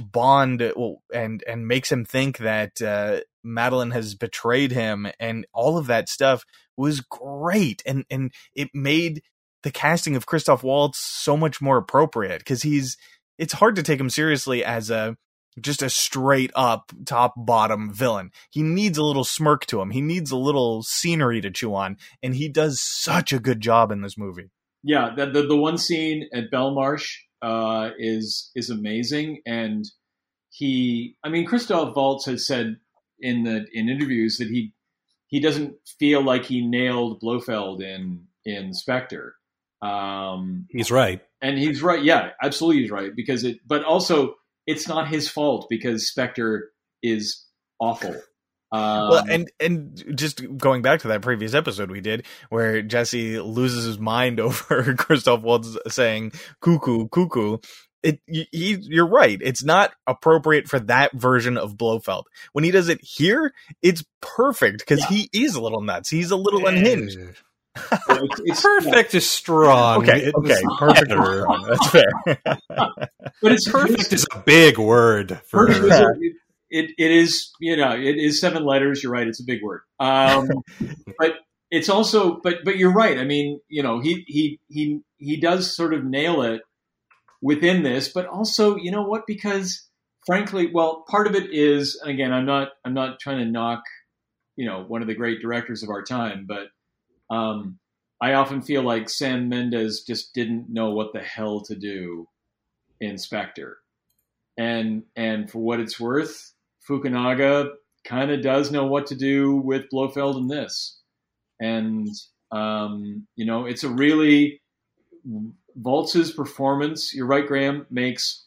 Bond and, and makes him think that, uh, Madeleine has betrayed him and all of that stuff was great. And, and it made the casting of Christoph Waltz so much more appropriate because he's, it's hard to take him seriously as a just a straight up top bottom villain. He needs a little smirk to him. He needs a little scenery to chew on, and he does such a good job in this movie. Yeah, the the, the one scene at Belmarsh uh, is is amazing, and he, I mean, Christoph Waltz has said in the in interviews that he he doesn't feel like he nailed Blofeld in in Spectre. Um, he's right, and he's right. Yeah, absolutely, he's right because it. But also, it's not his fault because Spectre is awful. Um, well, and and just going back to that previous episode we did, where Jesse loses his mind [LAUGHS] over Christoph Waltz saying "cuckoo, cuckoo." It, he, you're right. It's not appropriate for that version of Blofeld. When he does it here, it's perfect because yeah. he is a little nuts. He's a little unhinged [LAUGHS] it's, it's, perfect yeah. is strong. Okay, it's okay, perfect is strong. That's fair. [LAUGHS] but it's perfect is a big word for it, it, it is you know it is seven letters. You're right. It's a big word. Um, [LAUGHS] but it's also but but you're right. I mean you know he he he he does sort of nail it within this, but also you know what because frankly, well, part of it is and again I'm not I'm not trying to knock you know one of the great directors of our time, but um, I often feel like Sam Mendes just didn't know what the hell to do in Spectre, and and for what it's worth, Fukunaga kind of does know what to do with Blofeld in this, and um, you know it's a really Waltz's performance. You're right, Graham makes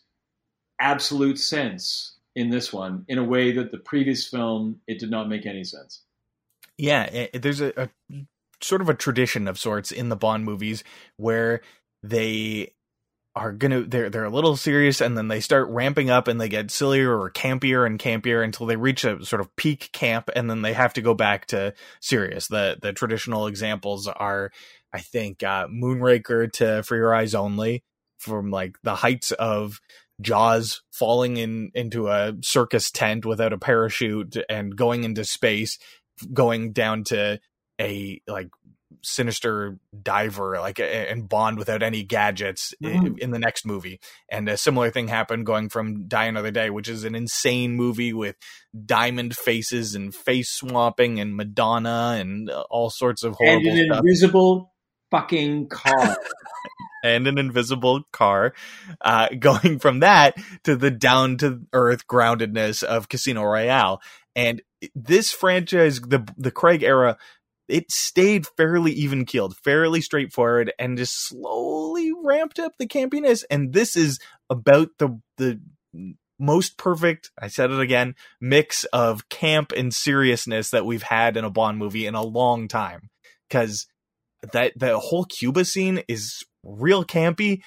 absolute sense in this one in a way that the previous film it did not make any sense. Yeah, there's a, a sort of a tradition of sorts in the Bond movies where they are gonna they're they're a little serious and then they start ramping up and they get sillier or campier and campier until they reach a sort of peak camp and then they have to go back to serious. The the traditional examples are I think uh Moonraker to For Your Eyes Only from like the heights of Jaws falling in into a circus tent without a parachute and going into space going down to a like sinister diver like and bond without any gadgets mm-hmm. in, in, the next movie and a similar thing happened going from die another day which is an insane movie with diamond faces and face swapping and madonna and uh, all sorts of horrible and an stuff. invisible fucking car [LAUGHS] and an invisible car uh, [LAUGHS] going from that to the down to earth groundedness of casino royale and this franchise the the craig era it stayed fairly even keeled, fairly straightforward, and just slowly ramped up the campiness. And this is about the the most perfect, I said it again, mix of camp and seriousness that we've had in a Bond movie in a long time. Cause that the whole Cuba scene is real campy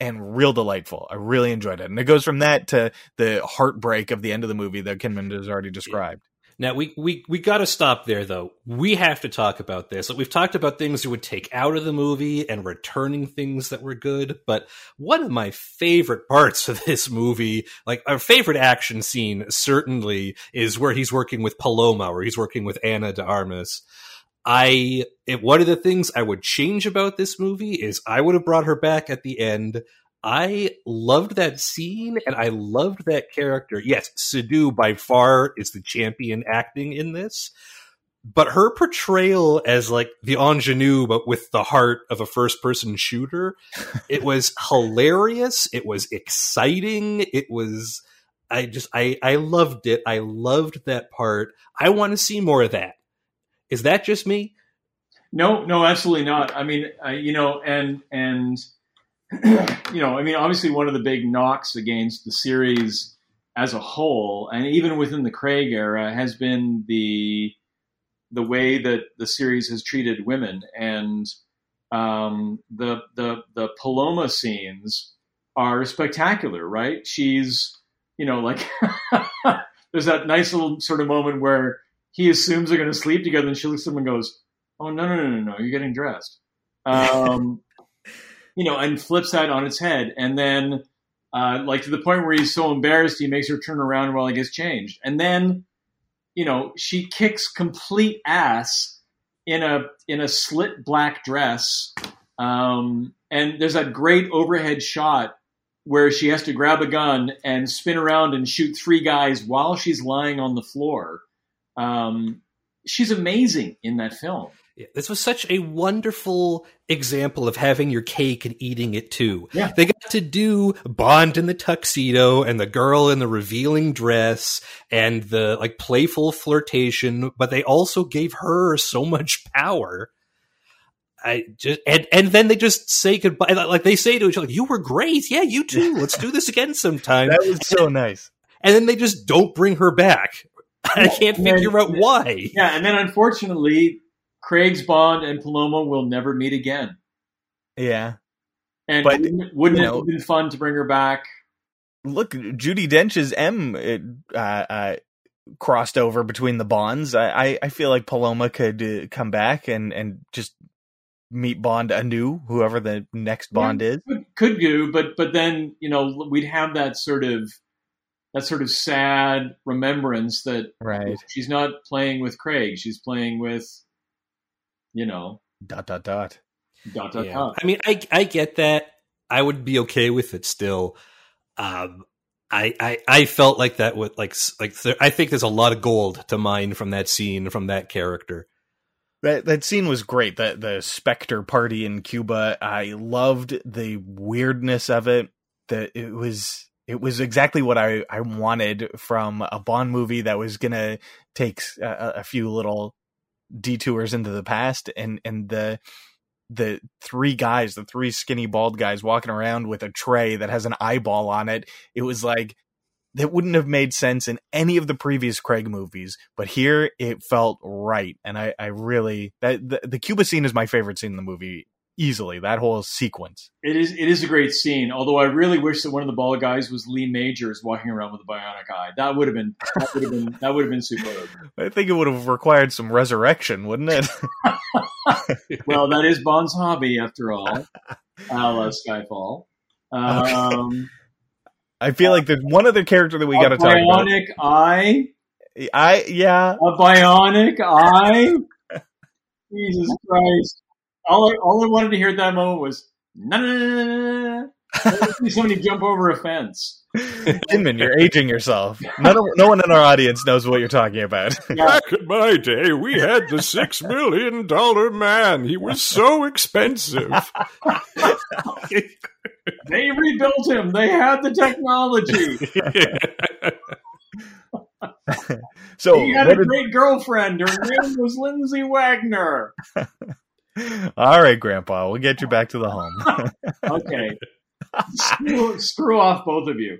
and real delightful. I really enjoyed it. And it goes from that to the heartbreak of the end of the movie that Kinman has already described. Now we we we got to stop there though. We have to talk about this. Like we've talked about things you would take out of the movie and returning things that were good, but one of my favorite parts of this movie, like our favorite action scene certainly is where he's working with Paloma, where he's working with Ana de Armas. I it, one of the things I would change about this movie is I would have brought her back at the end. I loved that scene and I loved that character. Yes, Seydoux by far is the champion acting in this, but her portrayal as like the ingenue, but with the heart of a first person shooter, [LAUGHS] it was hilarious. It was exciting. It was, I just, I, I loved it. I loved that part. I want to see more of that. Is that just me? No, no, absolutely not. I mean, uh, you know, and and you know, I mean, obviously, one of the big knocks against the series as a whole, and even within the Craig era, has been the the way that the series has treated women and um, the the the Paloma scenes are spectacular, right? She's you know like [LAUGHS] there's that nice little sort of moment where he assumes they're going to sleep together, and she looks at him and goes, "Oh no no no no no, you're getting dressed." [LAUGHS] Um, you know, and flips that on its head, and then. Uh, like to the point where he's so embarrassed, he makes her turn around while he gets changed, and then you know, she kicks complete ass in a in a slit black dress. Um, and there's that great overhead shot where she has to grab a gun and spin around and shoot three guys while she's lying on the floor. Um, she's amazing in that film. Yeah, this was such a wonderful example of having your cake and eating it too. Yeah. They got to do Bond in the tuxedo and the girl in the revealing dress and the like playful flirtation, but they also gave her so much power. I just and and then they just say goodbye. Like they say to each other, "You were great, yeah, you too. [LAUGHS] Let's do this again sometime." That was so nice. And then they just don't bring her back. [LAUGHS] I can't And then- figure out why. Yeah, and then unfortunately, Craig's Bond and Paloma will never meet again. Yeah. And But, wouldn't, wouldn't it know- have been fun to bring her back? Look, Judi Dench's M uh, uh, crossed over between the Bonds. I, I, I feel like Paloma could uh, come back and, and just meet Bond anew, whoever the next Bond is. Could, could do, but but then you know we'd have that sort of that sort of sad remembrance that Right. she's not playing with Craig; she's playing with you know Dot, dot, dot. dot dot Yeah. dot. I mean, I I get that. I would be okay with it still. Um, I, I I felt like that would like like there, I think there's a lot of gold to mine from that scene from that character. That that scene was great. The the Spectre party in Cuba. I loved the weirdness of it. That it was it was exactly what I I wanted from a Bond movie that was gonna take a few little detours into the past and and the the three guys, the three skinny bald guys walking around with a tray that has an eyeball on it. It was like that wouldn't have made sense in any of the previous Craig movies, but here it felt right, and I, I really that the, the Cuba scene is my favorite scene in the movie easily. That whole sequence. It is it is a great scene. Although I really wish that one of the ball guys was Lee Majors walking around with a bionic eye. That would have been that would have been that would have been superb. [LAUGHS] I think it would have required some resurrection, wouldn't it? [LAUGHS] Well, that is Bond's hobby after all. La Skyfall. Um, I feel like there's one other character that we got to talk about. bionic eye. I yeah, A bionic eye. [LAUGHS] Jesus Christ! All I, all I wanted to hear at that moment was no no no no no. no. I wanted to see somebody jump over a fence. [LAUGHS] Inman, you're aging yourself. None of, no one in our audience knows what you're talking about. [LAUGHS] Yeah, in my day, we had the six million dollar man. He was so expensive. [LAUGHS] they rebuilt him. They had the technology. so He had what a did- great girlfriend. Her name was Lindsay Wagner. All right, Grandpa, we'll get you back to the home. [LAUGHS] Okay. screw, screw off both of you.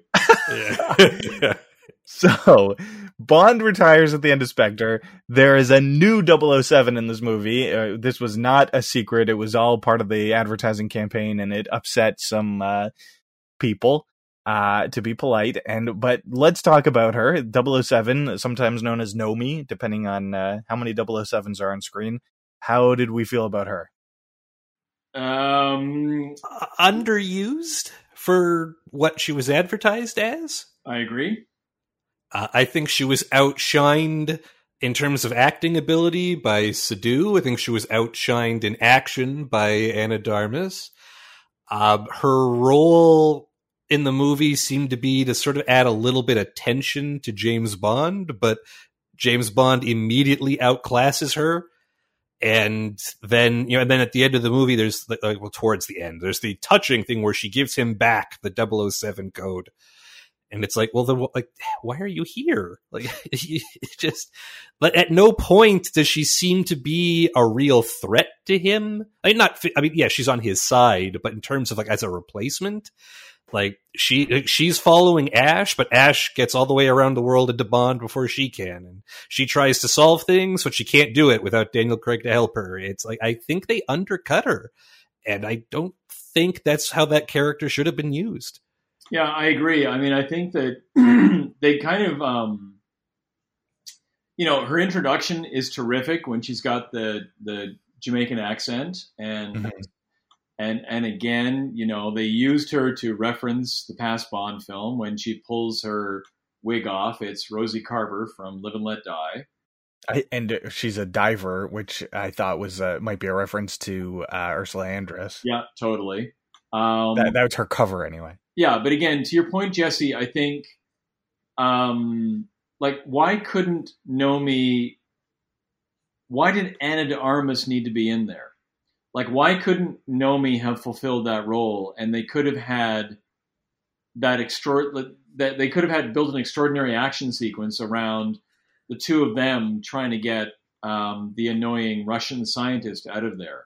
Yeah. [LAUGHS] [LAUGHS] So, Bond retires at the end of Spectre. There is a new 007 in this movie. Uh, this was not a secret. It was all part of the advertising campaign and it upset some uh, people uh, to be polite. And but let's talk about her. 007, sometimes known as Nomi, depending on uh, how many 007s are on screen. How did we feel about her? Um, Underused for what she was advertised as. I agree. Uh, I think she was outshined in terms of acting ability by Seydoux. I think she was outshined in action by Ana de Armas. Uh, her role in the movie seemed to be to sort of add a little bit of tension to James Bond, but James Bond immediately outclasses her. And then, you know, and then at the end of the movie, there's like, well, towards the end, there's the touching thing where she gives him back the 007 code. And it's like well then like why are you here? [LAUGHS] Like it just but at no point does she seem to be a real threat to him. I mean not i mean yeah she's on his side but in terms of like as a replacement like she she's following ash but ash gets all the way around the world into bond before she can and she tries to solve things but she can't do it without daniel craig to help her it's like i think they undercut her and i don't think that's how that character should have been used Yeah, I agree. I mean, I think that [CLEARS THROAT] they kind of, um, you know, her introduction is terrific when she's got the the Jamaican accent, and Mhm. And and again, you know, they used her to reference the past Bond film when she pulls her wig off. It's Rosie Carver from Live and Let Die. I, and she's a diver, which I thought was uh, might be a reference to uh, Ursula Andress. Yeah, totally. Um, That, that was her cover anyway. yeah, but again, to your point, Jesse, I think, um, like, why couldn't Nomi? Why did Ana de Armas need to be in there? Like, why couldn't Nomi have fulfilled that role? And they could have had that extra that they could have had built an extraordinary action sequence around the two of them trying to get um, the annoying Russian scientist out of there.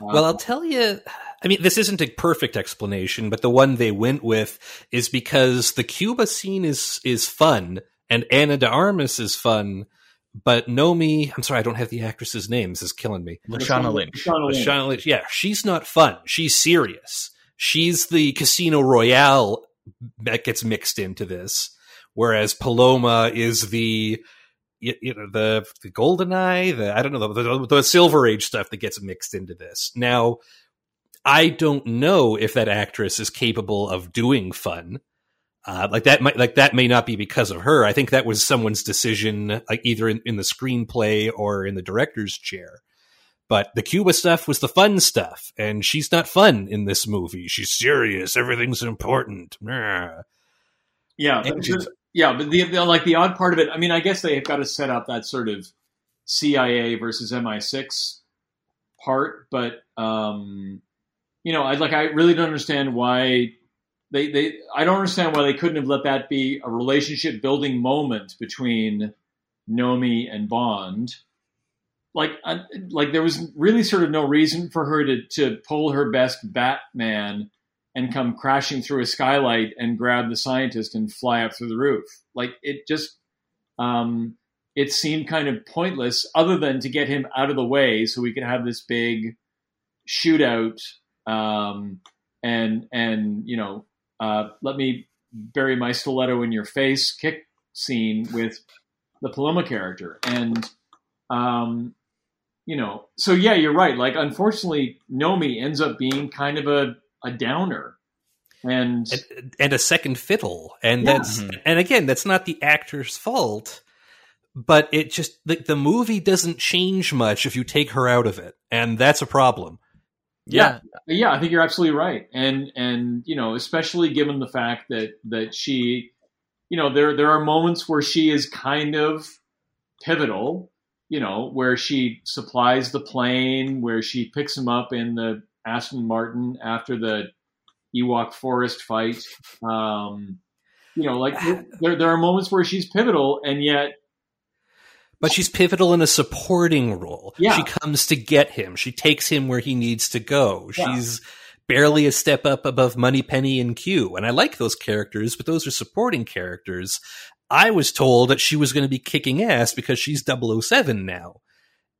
Uh, Well, I'll tell you. I mean, this isn't a perfect explanation, but the one they went with is because the Cuba scene is is fun, and Ana de Armas is fun, but Nomi. I'm sorry, I don't have the actress's name. This is killing me. Lashana Lynch. Lashana Lynch. Lashana Lynch. Yeah, she's not fun. She's serious. She's the Casino Royale that gets mixed into this, whereas Paloma is the you, you know the the golden eye the i don't know the, the, the silver age stuff that gets mixed into this now i don't know if that actress is capable of doing fun uh, like that might like that may not be because of her. I think that was someone's decision like either in, in the screenplay or in the director's chair. But the cuba stuff was the fun stuff and she's not fun in this movie. She's serious. Everything's important. Yeah, but yeah, but the, the like the odd part of it. I mean, I guess they've got to set up that sort of CIA versus MI6 part, but um, you know, I like I really don't understand why they they I don't understand why they couldn't have let that be a relationship building moment between Nomi and Bond. Like, I, like there was really sort of no reason for her to to pull her best Batman and come crashing through a skylight and grab the scientist and fly up through the roof. Like it just, um, it seemed kind of pointless, other than to get him out of the way so we could have this big shootout um, and and you know uh, let me bury my stiletto in your face kick scene with the Paloma character. And um, you know so yeah you're right. Like unfortunately Nomi ends up being kind of a a downer. And and, and a second fiddle. And Yeah. that's and again that's not the actor's fault but it just the, the movie doesn't change much if you take her out of it. And that's a problem Yeah. yeah. I think you're absolutely right. And and you know especially given the fact that that she you know there there are moments where she is kind of pivotal you know where she supplies the plane where she picks him up in the aston martin after the ewok forest fight. Um you know like [SIGHS] there, there are moments where she's pivotal and yet but she's pivotal in a supporting role Yeah. she comes to get him she takes him where he needs to go Yeah. she's barely a step up above Moneypenny and Q. And I like those characters, but those are supporting characters. I was told that she was going to be kicking ass because she's 007 now.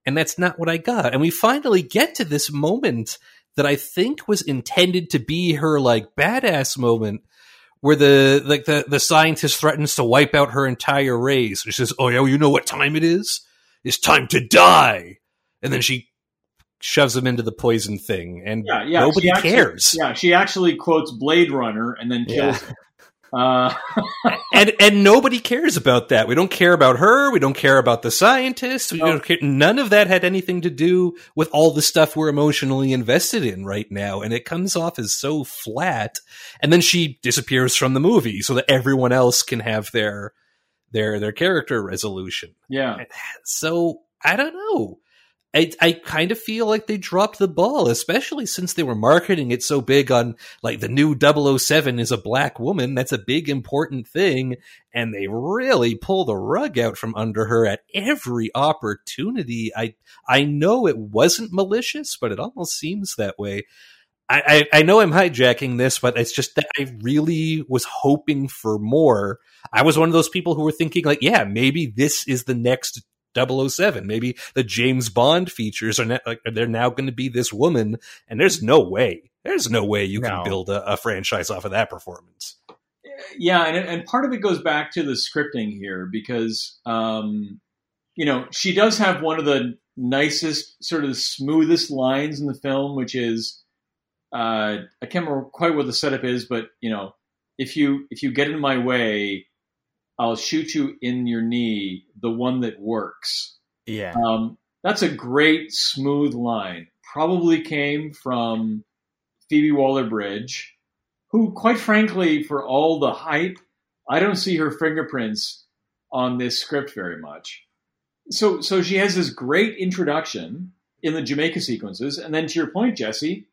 And that's not what I got. And we finally get to this moment that I think was intended to be her like badass moment where the like the, the scientist threatens to wipe out her entire race. She says, Oh yeah, well, you know what time it is? It's time to die. And then she shoves him into the poison thing and Yeah, yeah. nobody actually- cares. Yeah, she actually quotes Blade Runner and then kills Yeah. Uh, [LAUGHS] and and nobody cares about that. We don't care about her. We don't care about the scientists. We No. don't care. None of that had anything to do with all the stuff we're emotionally invested in right now. And it comes off as so flat. And then she disappears from the movie so that everyone else can have their their their character resolution. yeah. So I don't know. I, I kind of feel like they dropped the ball, especially since they were marketing it so big on like the new 007 is a black woman. That's a big important thing. And they really pull the rug out from under her at every opportunity. I, I know it wasn't malicious, but it almost seems that way. I, I, I know I'm hijacking this, but it's just that I really was hoping for more. I was one of those people who were thinking like, yeah, maybe this is the next 007. Maybe the James Bond features are ne- like they're now going to be this woman, and there's no way, there's no way you No. can build a, a franchise off of that performance. yeah and, and part of it goes back to the scripting here because um, you know she does have one of the nicest sort of smoothest lines in the film which is uh, i can't remember quite what the setup is but you know if you if you get in my way i'll shoot you in your knee the one that works Yeah. um, that's a great smooth line. Probably came from Phoebe Waller-Bridge, who, quite frankly, for all the hype, I don't see her fingerprints on this script very much. So, so she has this great introduction in the Jamaica sequences, and then to your point, Jesse,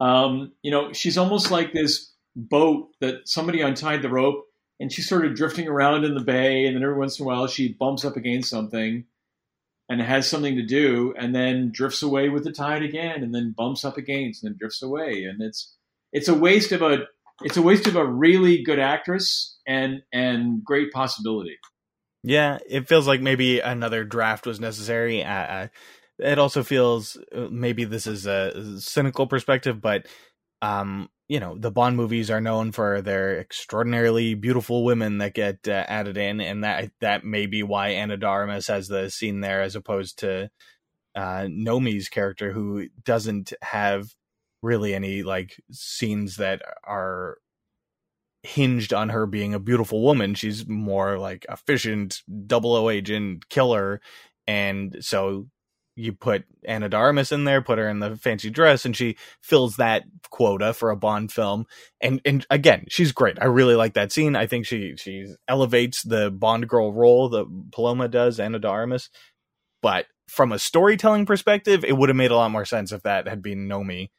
um, you know, she's almost like this boat that somebody untied the rope, and she's sort of drifting around in the bay, and then every once in a while she bumps up against something and has something to do and then drifts away with the tide again and then bumps up against and then drifts away and it's it's a waste of a it's a waste of a really good actress and and great possibility Yeah, it feels like maybe another draft was necessary. Uh, it also feels uh, maybe this is a cynical perspective, but um, you know, the Bond movies are known for their extraordinarily beautiful women that get uh, added in, and that that may be why Ana de Armas has the scene there as opposed to uh, Nomi's character, who doesn't have really any like scenes that are hinged on her being a beautiful woman. She's more like efficient double O agent killer. And so you put Ana de Armas in there, put her in the fancy dress, and she fills that quota for a Bond film. And and again, she's great. I really like that scene. I think she she elevates the Bond girl role that Paloma does, Ana de Armas. But from a storytelling perspective, it would have made a lot more sense if that had been Nomi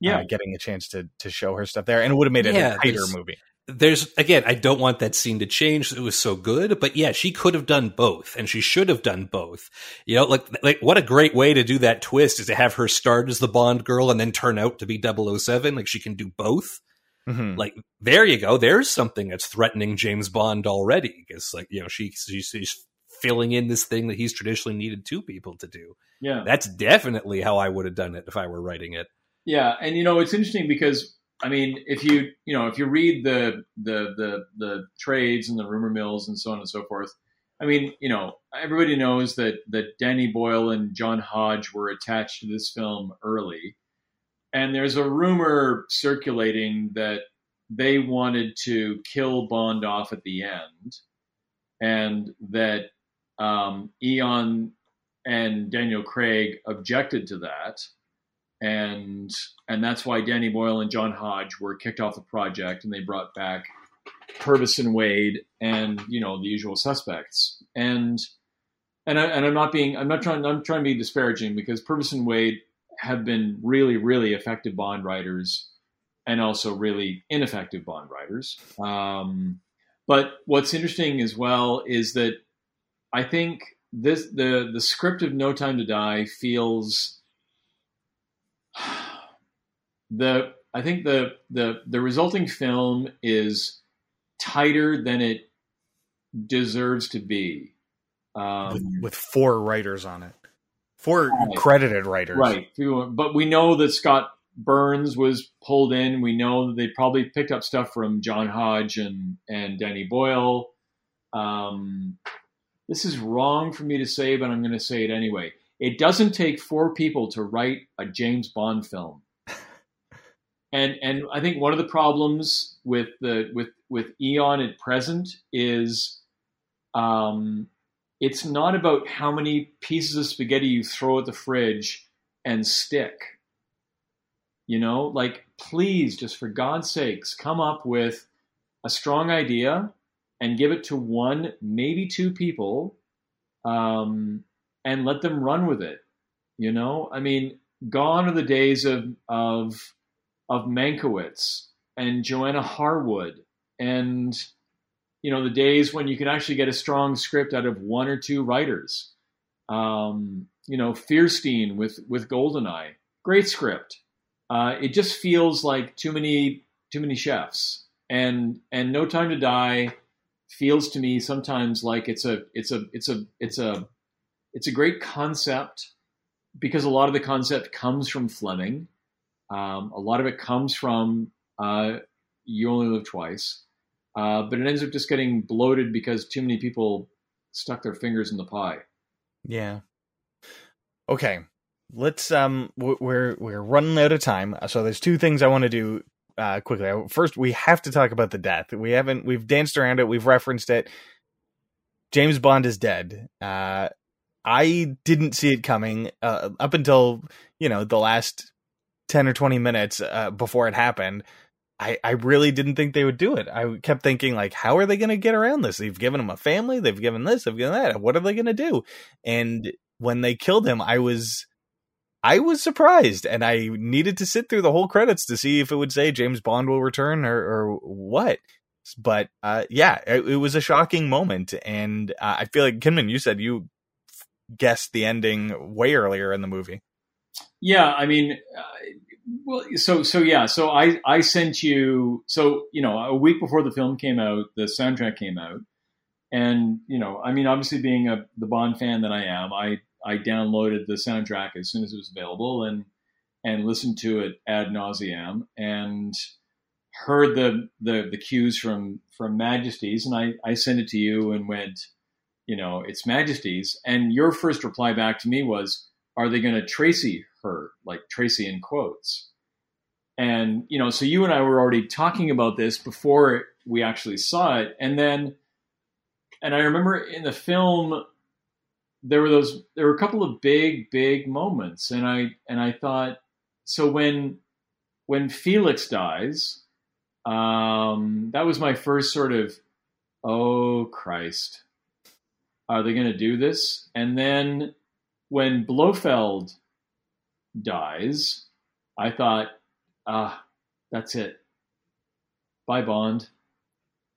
yeah uh, getting a chance to to show her stuff there, and it would have made it Yeah, a tighter movie. There's again, I don't want that scene to change. It was so good, but yeah, she could have done both, and she should have done both. You know, like like what a great way to do that twist is to have her start as the Bond girl and then turn out to be 007. Like she can do both. Mhm. Like there you go. There's something that's threatening James Bond already. Because like you know she she- she's filling in this thing that he's traditionally needed two people to do. yeah That's definitely how I would have done it if I were writing it. Yeah, and you know it's interesting because I mean, if you you know if you read the the the the trades and the rumor mills and so on and so forth, I mean, you know, everybody knows that that Danny Boyle and John Hodge were attached to this film early, and there's a rumor circulating that they wanted to kill Bond off at the end, and that um, Eon and Daniel Craig objected to that and and that's why Danny Boyle and John Hodge were kicked off the project, and they brought back Purvis and Wade, and you know the usual suspects. And and I, and I'm not being I'm not trying I'm trying to be disparaging because Purvis and Wade have been really really effective Bond writers, and also really ineffective Bond writers. Um, but what's interesting as well is that I think this the the script of No Time to Die feels the I think the the the resulting film is tighter than it deserves to be. Um, with, with four writers on it, four Right. credited writers. Right. But we know that Scott Burns was pulled in. We know that they probably picked up stuff from John Hodge and, and Danny Boyle. Um, this is wrong for me to say, but I'm going to say it anyway. It doesn't take four people to write a James Bond film. And and I think one of the problems with the with with Eon at present is um, it's not about how many pieces of spaghetti you throw at the fridge and stick. You know, like please, just for God's sakes, come up with a strong idea and give it to one, maybe two people, um, and let them run with it. You know, I mean, gone are the days of of of Mankiewicz and Johanna Harwood and you know the days when you could actually get a strong script out of one or two writers. Um, you know, Feirstein with with Goldeneye, great script. Uh, it just feels like too many too many chefs, and and No Time to Die feels to me sometimes like it's a it's a it's a it's a it's a great concept because a lot of the concept comes from Fleming. Um, a lot of it comes from uh, You Only Live Twice. Uh, but it ends up just getting bloated because too many people stuck their fingers in the pie. Yeah. Okay. Let's um we're we're running out of time. So there's two things I want to do uh quickly. First, we have to talk about the death. We haven't we've danced around it, we've referenced it. James Bond is dead. Uh I didn't see it coming uh, up until, you know, the last 10 or 20 minutes uh, before it happened. I, I really didn't think they would do it. I kept thinking like, how are they going to get around this? They've given him a family. They've given this. They've given that. What are they going to do? And when they killed him, I was, I was surprised, and I needed to sit through the whole credits to see if it would say James Bond will return or, or what. But uh, yeah, it, it was a shocking moment, and uh, I feel like Kinman, you said you guessed the ending way earlier in the movie. Yeah, I mean, uh, well, so so yeah, so I I sent you so you know a week before the film came out, the soundtrack came out, and you know, I mean, obviously being a the Bond fan that I am, I I downloaded the soundtrack as soon as it was available and and listened to it ad nauseam and heard the the the cues from from Majesties, and I I sent it to you and went, you know, it's Majesties, and your first reply back to me was, are they going to Tracy her, like Tracy in quotes? And you know, so you and I were already talking about this before we actually saw it, and then, and I remember in the film there were those there were a couple of big big moments. And i and i thought so when when felix dies um that was my first sort of oh christ are they going to do this? And then when blofeld dies i thought ah that's it. Bye bond.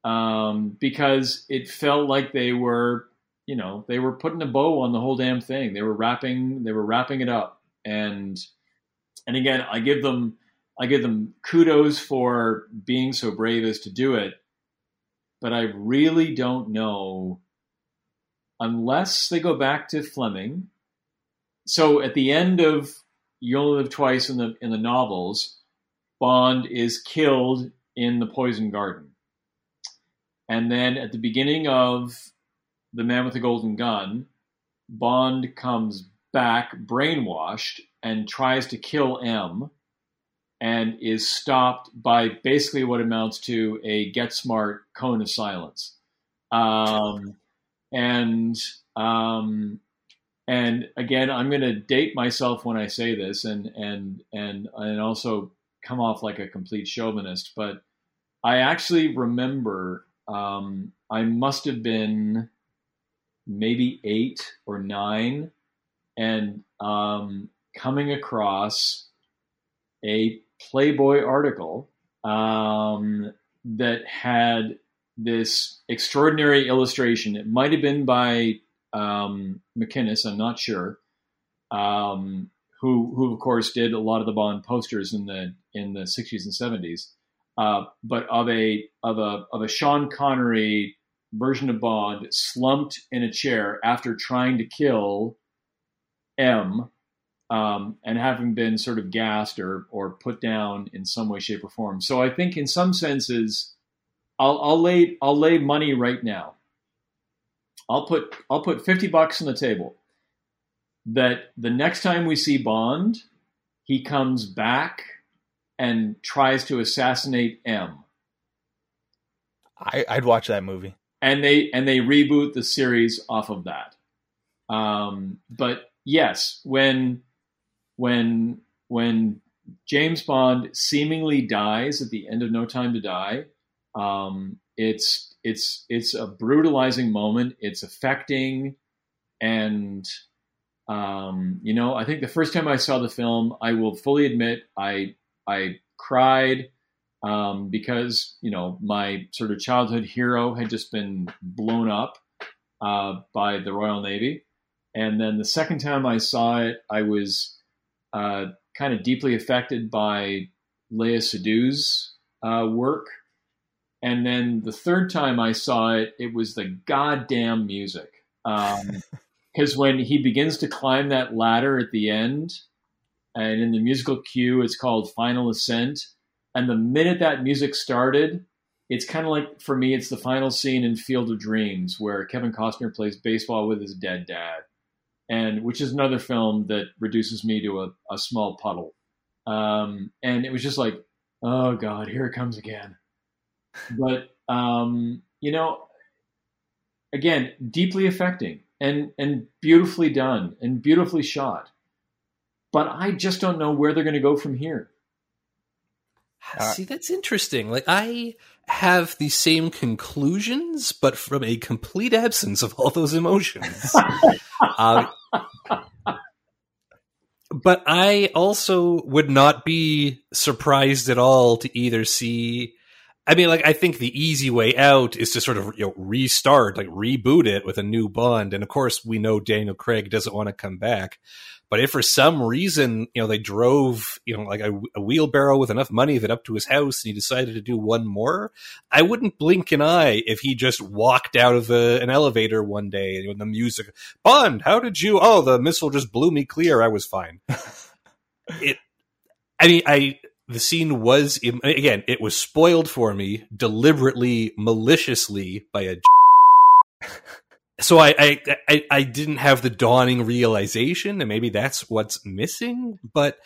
Um because it felt like they were you know they were putting a bow on the whole damn thing. They were wrapping they were wrapping it up. And and again i give them i give them kudos for being so brave as to do it. But i really don't know unless they go back to fleming. So at the end of you only live twice in the in the novels bond is killed in the poison garden and then at the beginning of the man with the golden gun, Bond comes back brainwashed and tries to kill M and is stopped by basically what amounts to a get smart cone of silence. Um, and um, and again, I'm going to date myself when I say this, and and and and also come off like a complete chauvinist, but I actually remember um, I must have been maybe eight or nine, and um, coming across a Playboy article um, that had this extraordinary illustration. It might have been by um, I'm not sure, um, who who of course did a lot of the Bond posters in the in the 60s and 70s, uh, but of a of a of a Sean Connery version of Bond slumped in a chair after trying to kill M. Um, and having been sort of gassed or or put down in some way, shape, or form. So I think, in some senses, I'll, I'll lay I'll lay money right now. I'll put I'll put fifty bucks on the table that the next time we see Bond, he comes back and tries to assassinate M. I, I'd watch that movie. And they and they reboot the series off of that. Um, but yes, when when when James Bond seemingly dies at the end of No Time to Die, um, it's it's it's a brutalizing moment. It's affecting, and um, you know, I think the first time I saw the film, I will fully admit I I cried um, because you know my sort of childhood hero had just been blown up uh, by the Royal Navy, and then the second time I saw it, I was uh, kind of deeply affected by Léa Seydoux's uh, work. And then the third time I saw it, it was the goddamn music. Because um, [LAUGHS] when he begins to climb that ladder at the end, and in the musical cue, it's called Final Ascent. And the minute that music started, it's kind of like, for me, it's the final scene in Field of Dreams, where Kevin Costner plays baseball with his dead dad and which is another film that reduces me to a, a small puddle. Um, and it was just like, oh god, here it comes again. But um, you know, again, deeply affecting and and beautifully done and beautifully shot. But I just don't know where they're going to go from here. Uh, See, that's interesting. Like I have the same conclusions, but from a complete absence of all those emotions. uh, [LAUGHS] but I also would not be surprised at all to either see. I mean, like, I think the easy way out is to sort of you know, restart, like reboot it with a new Bond. And of course, we know Daniel Craig doesn't want to come back. But if for some reason, you know, they drove, you know, like a, a, wheelbarrow with enough money that up to his house and he decided to do one more, I wouldn't blink an eye if he just walked out of a, an elevator one day and the music, Bond, how did you, oh, the missile just blew me clear. I was fine. [LAUGHS] it, I mean, I, the scene was, again, it was spoiled for me deliberately, maliciously by a [LAUGHS] so I, I, I I didn't have the dawning realization, and maybe that's what's missing. But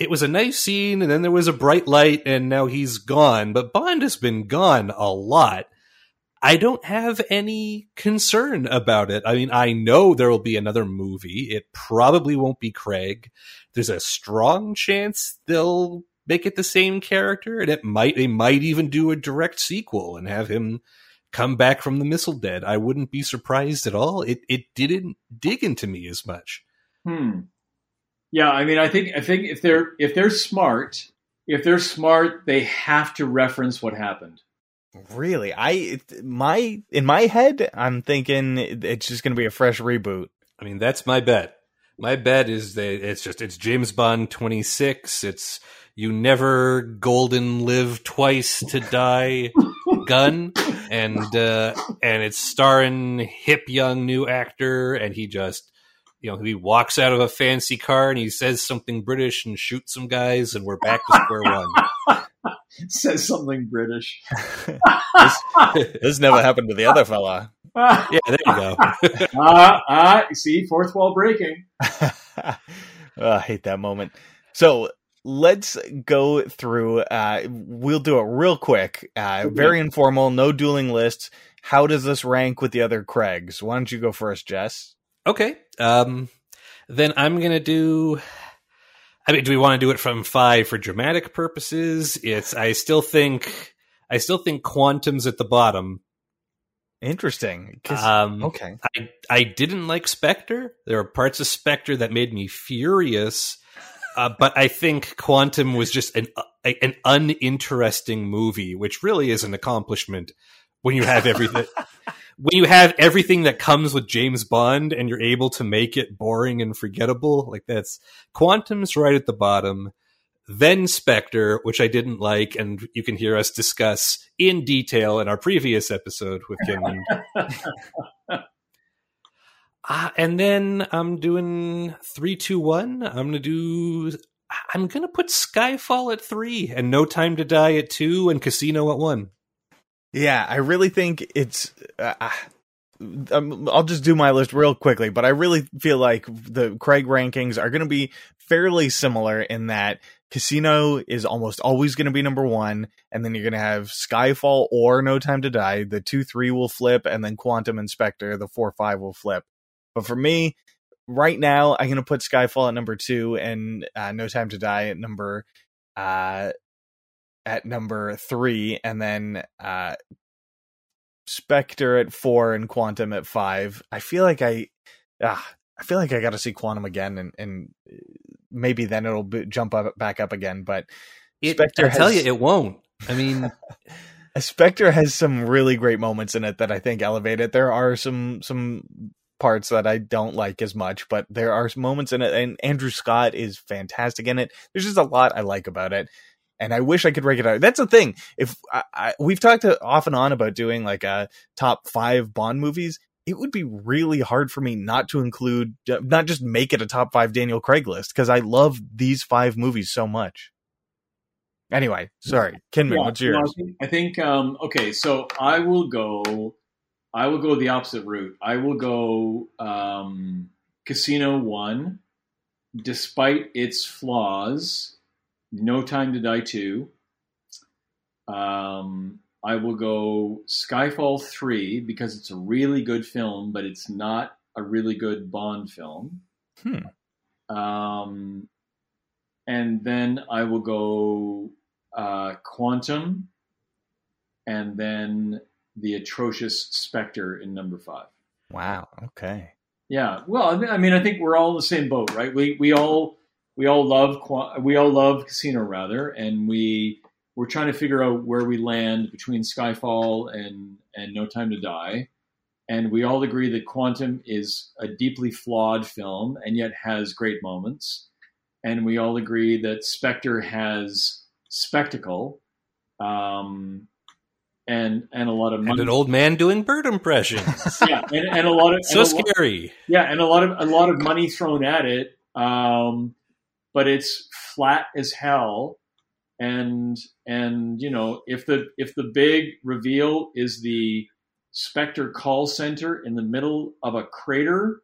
it was a nice scene, and then there was a bright light, and now he's gone. But Bond has been gone a lot. I don't have any concern about it. I mean, I know there will be another movie. It probably won't be Craig. There's a strong chance they'll make it the same character, and it might they might even do a direct sequel and have him come back from the missile dead. I wouldn't be surprised at all. It it didn't dig into me as much. Hmm. Yeah, I mean, I think I think if they're if they're smart, if they're smart, they have to reference what happened. Really, I my in my head, I'm thinking it's just going to be a fresh reboot. I mean, that's my bet. My bet is that it's just it's James Bond 26. It's you never golden live twice to die [LAUGHS] gun. And uh and it's starring hip young new actor and he just you know he walks out of a fancy car and he says something british and shoots some guys and we're back to square one. [LAUGHS] Says something british. This, this never happened to the other fella. Yeah there you go. [LAUGHS] Uh, uh, see fourth wall breaking. Oh, i hate that moment. So let's go through uh we'll do it real quick uh very informal no dueling lists. How does this rank with the other craigs? Why don't you go first jess? Okay um then i'm gonna do i mean do we want to do it from five for dramatic purposes? It's i still think i still think quantum's at the bottom. Interesting um okay. I i didn't like spectre. There were parts of spectre that made me furious uh, but I think Quantum was just an uh, an uninteresting movie, which really is an accomplishment when you have everything. [LAUGHS] when you have everything that comes with James Bond and you're able to make it boring and forgettable, like that's Quantum's right at the bottom. Then Spectre, which I didn't like, and you can hear us discuss in detail in our previous episode with Kinland. [LAUGHS] Uh, and then I'm doing three, two, one. I'm gonna do. I'm gonna put Skyfall at three, and No Time to Die at two, and Casino at one. Yeah, I really think it's. Uh, um, I'll just do my list real quickly, but I really feel like the Craig rankings are going to be fairly similar in that Casino is almost always going to be number one, and then you're going to have Skyfall or No Time to Die. The two three will flip, and then Quantum and Spectre, the four five will flip. But for me, right now, I'm going to put Skyfall at number two and uh, No Time to Die at number uh, at number three, and then uh, Spectre at four and Quantum at five. I feel like I, uh, I feel like I got to see Quantum again, and and maybe then it'll be, jump up back up again. But it, Spectre, I has, tell you, it won't. I mean. [LAUGHS] Spectre has some really great moments in it that I think elevate it. There are some some parts that I don't like as much, but there are moments in it, and Andrew Scott is fantastic in it. There's just a lot I like about it, and I wish I could rank it out. That's the thing. If I, I, we've talked uh, off and on about doing like a top five Bond movies, it would be really hard for me not to include, uh, not just make it a top five Daniel Craig list because I love these five movies so much. Anyway, sorry, Kinman, yeah, what's yours? I think um, okay, so I will go I will go the opposite route. I will go um, Casino One, despite its flaws. No Time to Die Two. Um, I will go Skyfall Three because it's a really good film, but it's not a really good Bond film. Hmm. Um, and then I will go uh, Quantum, and then the atrocious Spectre in number five. Wow. Okay. Yeah. Well, I mean, I think we're all in the same boat, right? We we all we all love we all love Casino rather, and we we're trying to figure out where we land between Skyfall and and No Time to Die, and we all agree that Quantum is a deeply flawed film and yet has great moments, and we all agree that Spectre has spectacle. Um, and and a lot of money. And an old man doing bird impressions. [LAUGHS] yeah, and, and, a lot of so scary. Lot, yeah, and a lot of a lot of money thrown at it, um, but it's flat as hell. And and you know if the if the big reveal is the Spectre call center in the middle of a crater.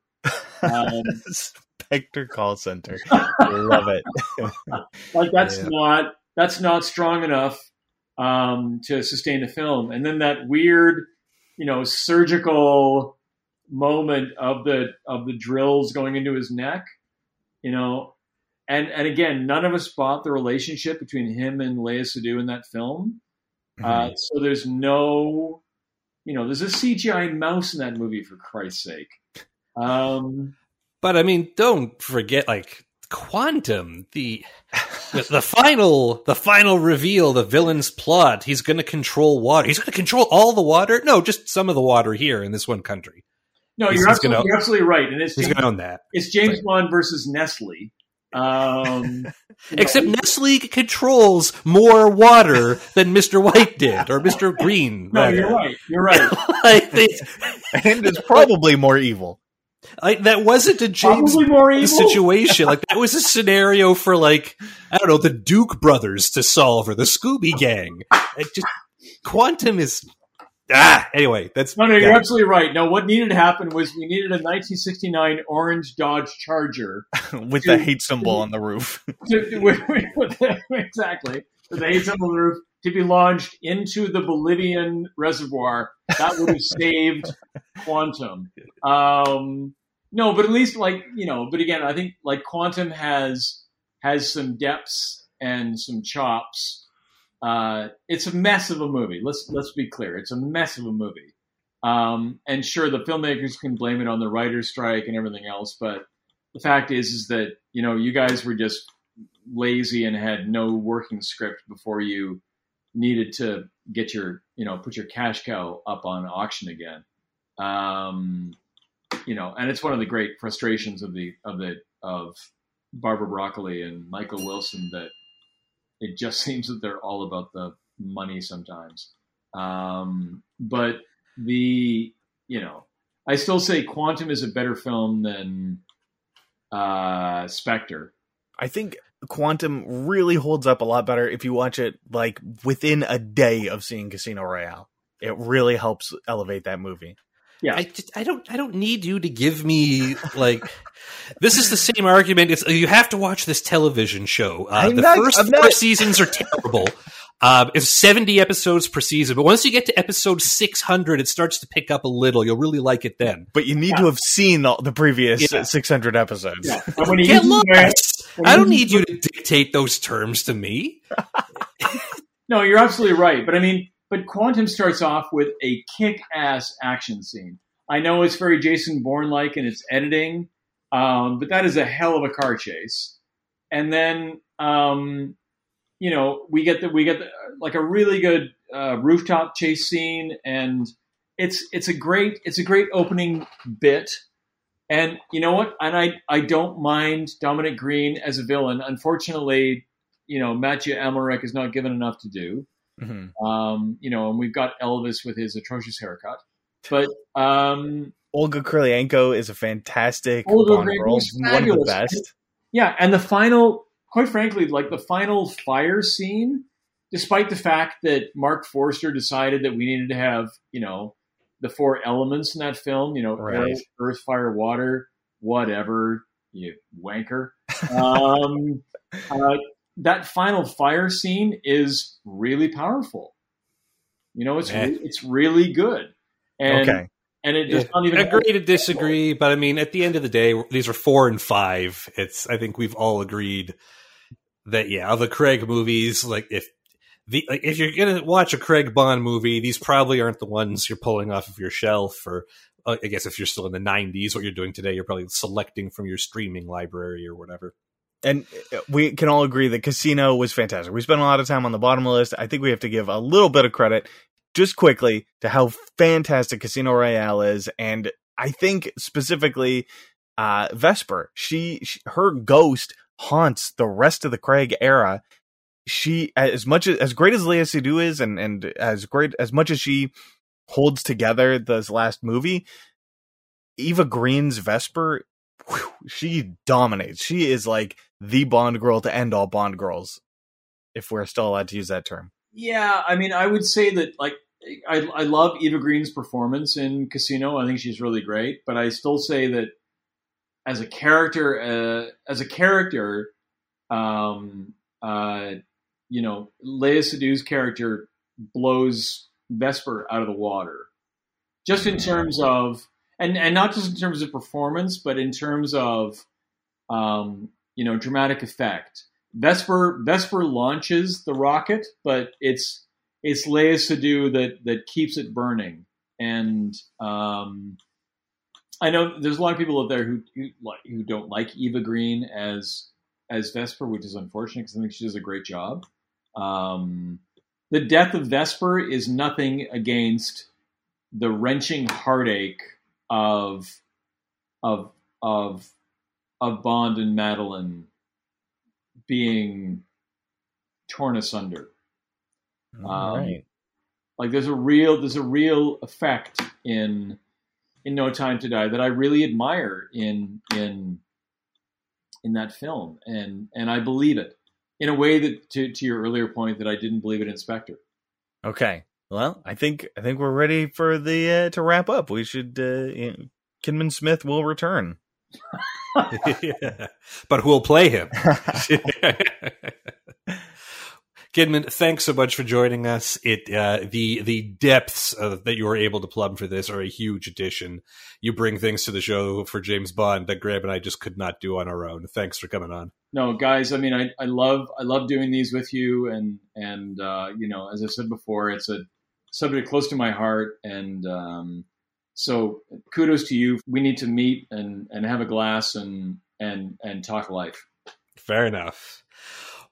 Um, [LAUGHS] Spectre call center, love it. [LAUGHS] like that's yeah. not that's not strong enough um, to sustain the film. And then that weird, you know, surgical moment of the of the drills going into his neck, you know, and and again, none of us bought the relationship between him and Léa Seydoux in that film. Uh, mm-hmm. Uh, so there's no, you know, there's a CGI mouse in that movie for Christ's sake. Um, but I mean, don't forget, like Quantum, the the final the final reveal, the villain's plot. He's going to control water. He's going to control all the water. No, just some of the water here in this one country. No, you're, absolutely, gonna, you're absolutely right, and it's he's going to own that. It's James Bond versus Nestle. Um, [LAUGHS] Except know. Nestle controls more water than Mr. White did, or Mr. Green. no, you're right. You're right. [LAUGHS] like, [LAUGHS] and is probably more evil. Like that wasn't a James situation. like that was a scenario for like I don't know the Duke brothers to solve or the Scooby Gang. It just Quantum is ah. Anyway, that's no, no. You're absolutely right. No, what needed to happen was we needed a 1969 orange Dodge Charger [LAUGHS] with to, the hate symbol on the roof. To, [LAUGHS] with, with the, exactly with the hate symbol on the roof to be launched into the Bolivian reservoir. That would have saved [LAUGHS] Quantum. Um, no, but at least like you know. But again, I think like Quantum has has some depths and some chops. Uh, it's a mess of a movie. Let's let's be clear. It's a mess of a movie. Um, and sure, the filmmakers can blame it on the writer's strike and everything else, but the fact is, is that you know you guys were just lazy and had no working script before you needed to get your you know put your cash cow up on auction again. Um, you know, and it's one of the great frustrations of the of the of Barbara Broccoli and Michael Wilson that it just [LAUGHS] seems that they're all about the money sometimes. Um, but the you know, I still say Quantum is a better film than uh, Spectre. I think Quantum really holds up a lot better if you watch it like within a day of seeing Casino Royale. It really helps elevate that movie. Yeah. I, just, I don't I don't need you to give me like this is the same argument. It's you have to watch this television show. Uh, the not- 1st I'm four not- seasons are terrible. Um, it's seventy episodes per season, but once you get to episode six hundred, it starts to pick up a little. You'll really like it then. But you need to have seen all the previous Yeah. 600 episodes. Yeah. When Get lost. I don't need you to dictate those terms to me. [LAUGHS] No, you're absolutely right. But I mean, but Quantum starts off with a kick-ass action scene. I know it's very Jason Bourne-like in its editing, um, but that is a hell of a car chase. And then, um, you know, we get the we get the, like a really good uh, rooftop chase scene, and it's it's a great it's a great opening bit. And you know what? And I I don't mind Dominic Green as a villain. Unfortunately, you know, Mathieu Amalric is not given enough to do. Mhm. Um, you know, and we've got Elvis with his atrocious haircut. But um, Olga Kurylenko is a fantastic Olga one of the best. yeah, and the final, quite frankly, like the final fire scene, despite the fact that Marc Forster decided that we needed to have, you know, the four elements in that film, you know, Right. earth, fire, water, whatever, you wanker. Um, [LAUGHS] uh, that final fire scene is really powerful. You know, it's re- it's really good, and okay. and it does not even agree to disagree, but I mean, at the end of the day, these are four and five. It's I think we've all agreed that yeah, of the Craig movies, like if the if you're gonna watch a Craig Bond movie, these probably aren't the ones you're pulling off of your shelf. Or uh, I guess if you're still in the '90s, what you're doing today, you're probably selecting from your streaming library or whatever. And uh, we can all agree that Casino was fantastic. We spent a lot of time on the bottom list. I think we have to give a little bit of credit, just quickly, to how fantastic Casino Royale is. And I think specifically, uh, Vesper, she, she, her ghost haunts the rest of the Craig era. She, as much as, as great as Léa Seydoux is, and, and as great, as much as she holds together this last movie, Eva Green's Vesper whew, she dominates. She is like the Bond girl to end all Bond girls, if we're still allowed to use that term. Yeah, I mean, I would say that like I, I love Eva Green's performance in Casino. I think she's really great, but I still say that as a character, uh, as a character, um, uh, you know, Léa Seydoux's character blows Vesper out of the water, just in terms of and and not just in terms of performance, but in terms of um, you know dramatic effect. Vesper Vesper launches the rocket, but it's it's Léa Seydoux that that keeps it burning. And um, I know there's a lot of people out there who who, who don't like Eva Green as as Vesper, which is unfortunate because I think she does a great job. Um, the death of Vesper is nothing against the wrenching heartache of of of of Bond and Madeleine being torn asunder. Um, Like there's a real there's a real effect in in No Time to Die that I really admire in in in that film, and and I believe it in a way that to to your earlier point that I didn't believe it in Spectre. Okay. Well, I think I think we're ready for the uh, to wrap up. We should. Uh, you know, Kinman Smith will return. [LAUGHS] but who'll play him? [LAUGHS] [LAUGHS] Kinman, thanks so much for joining us. It uh, the the depths of, that you were able to plumb for this are a huge addition. You bring things to the show for James Bond that Graham and I just could not do on our own. Thanks for coming on. No, guys, I mean, I, I love I love doing these with you, and and uh, you know, as I said before, it's a subject close to my heart, and um, so kudos to you. We need to meet and and have a glass and and and talk life. Fair enough.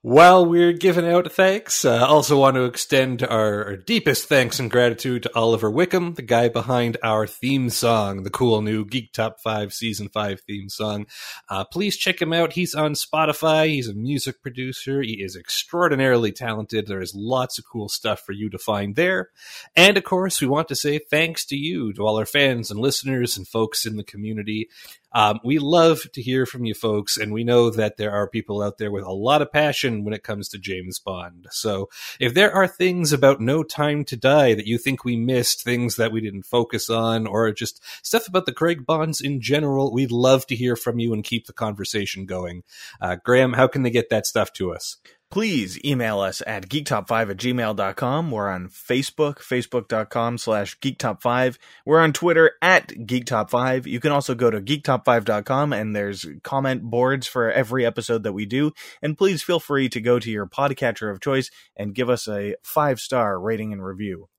While we're giving out thanks, I uh, also want to extend our, our, deepest thanks and gratitude to Oliver Wickham, the guy behind our theme song, the cool new Geek Top 5 Season 5 theme song. Uh, please check him out. He's on Spotify. He's a music producer. He is extraordinarily talented. There is lots of cool stuff for you to find there. And of course, we want to say thanks to you, to all our fans and listeners and folks in the community. Um, we love to hear from you folks, and we know that there are people out there with a lot of passion when it comes to James Bond. So if there are things about No Time to Die that you think we missed, things that we didn't focus on, or just stuff about the Craig Bonds in general, we'd love to hear from you and keep the conversation going. Uh, Graham, how can they get that stuff to us? Please email us at geektop5 at gmail.com. We're on Facebook, facebook.com slash geektop5. We're on Twitter at geektop5. You can also go to geektop5.com and there's comment boards for every episode that we do. And please feel free to go to your podcatcher of choice and give us a five star rating and review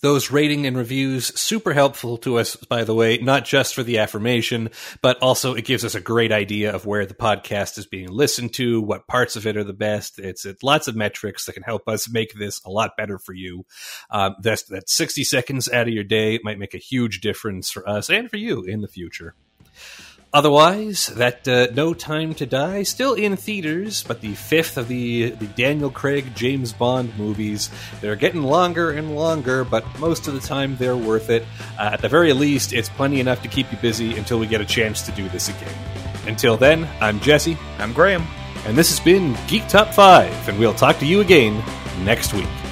those rating and reviews super helpful to us by the way not just for the affirmation but also it gives us a great idea of where the podcast is being listened to what parts of it are the best. It's, it's lots of metrics that can help us make this a lot better for you. Um, that's that 60 seconds out of your day might make a huge difference for us and for you in the future Otherwise, that uh, No Time to Die still in theaters, but the fifth of the the Daniel Craig James Bond movies. They're getting longer and longer, but most of the time they're worth it. Uh, at the very least, it's plenty enough to keep you busy until we get a chance to do this again. Until then, I'm Jesse. I'm Graham. And this has been Geek Top 5, and we'll talk to you again next week.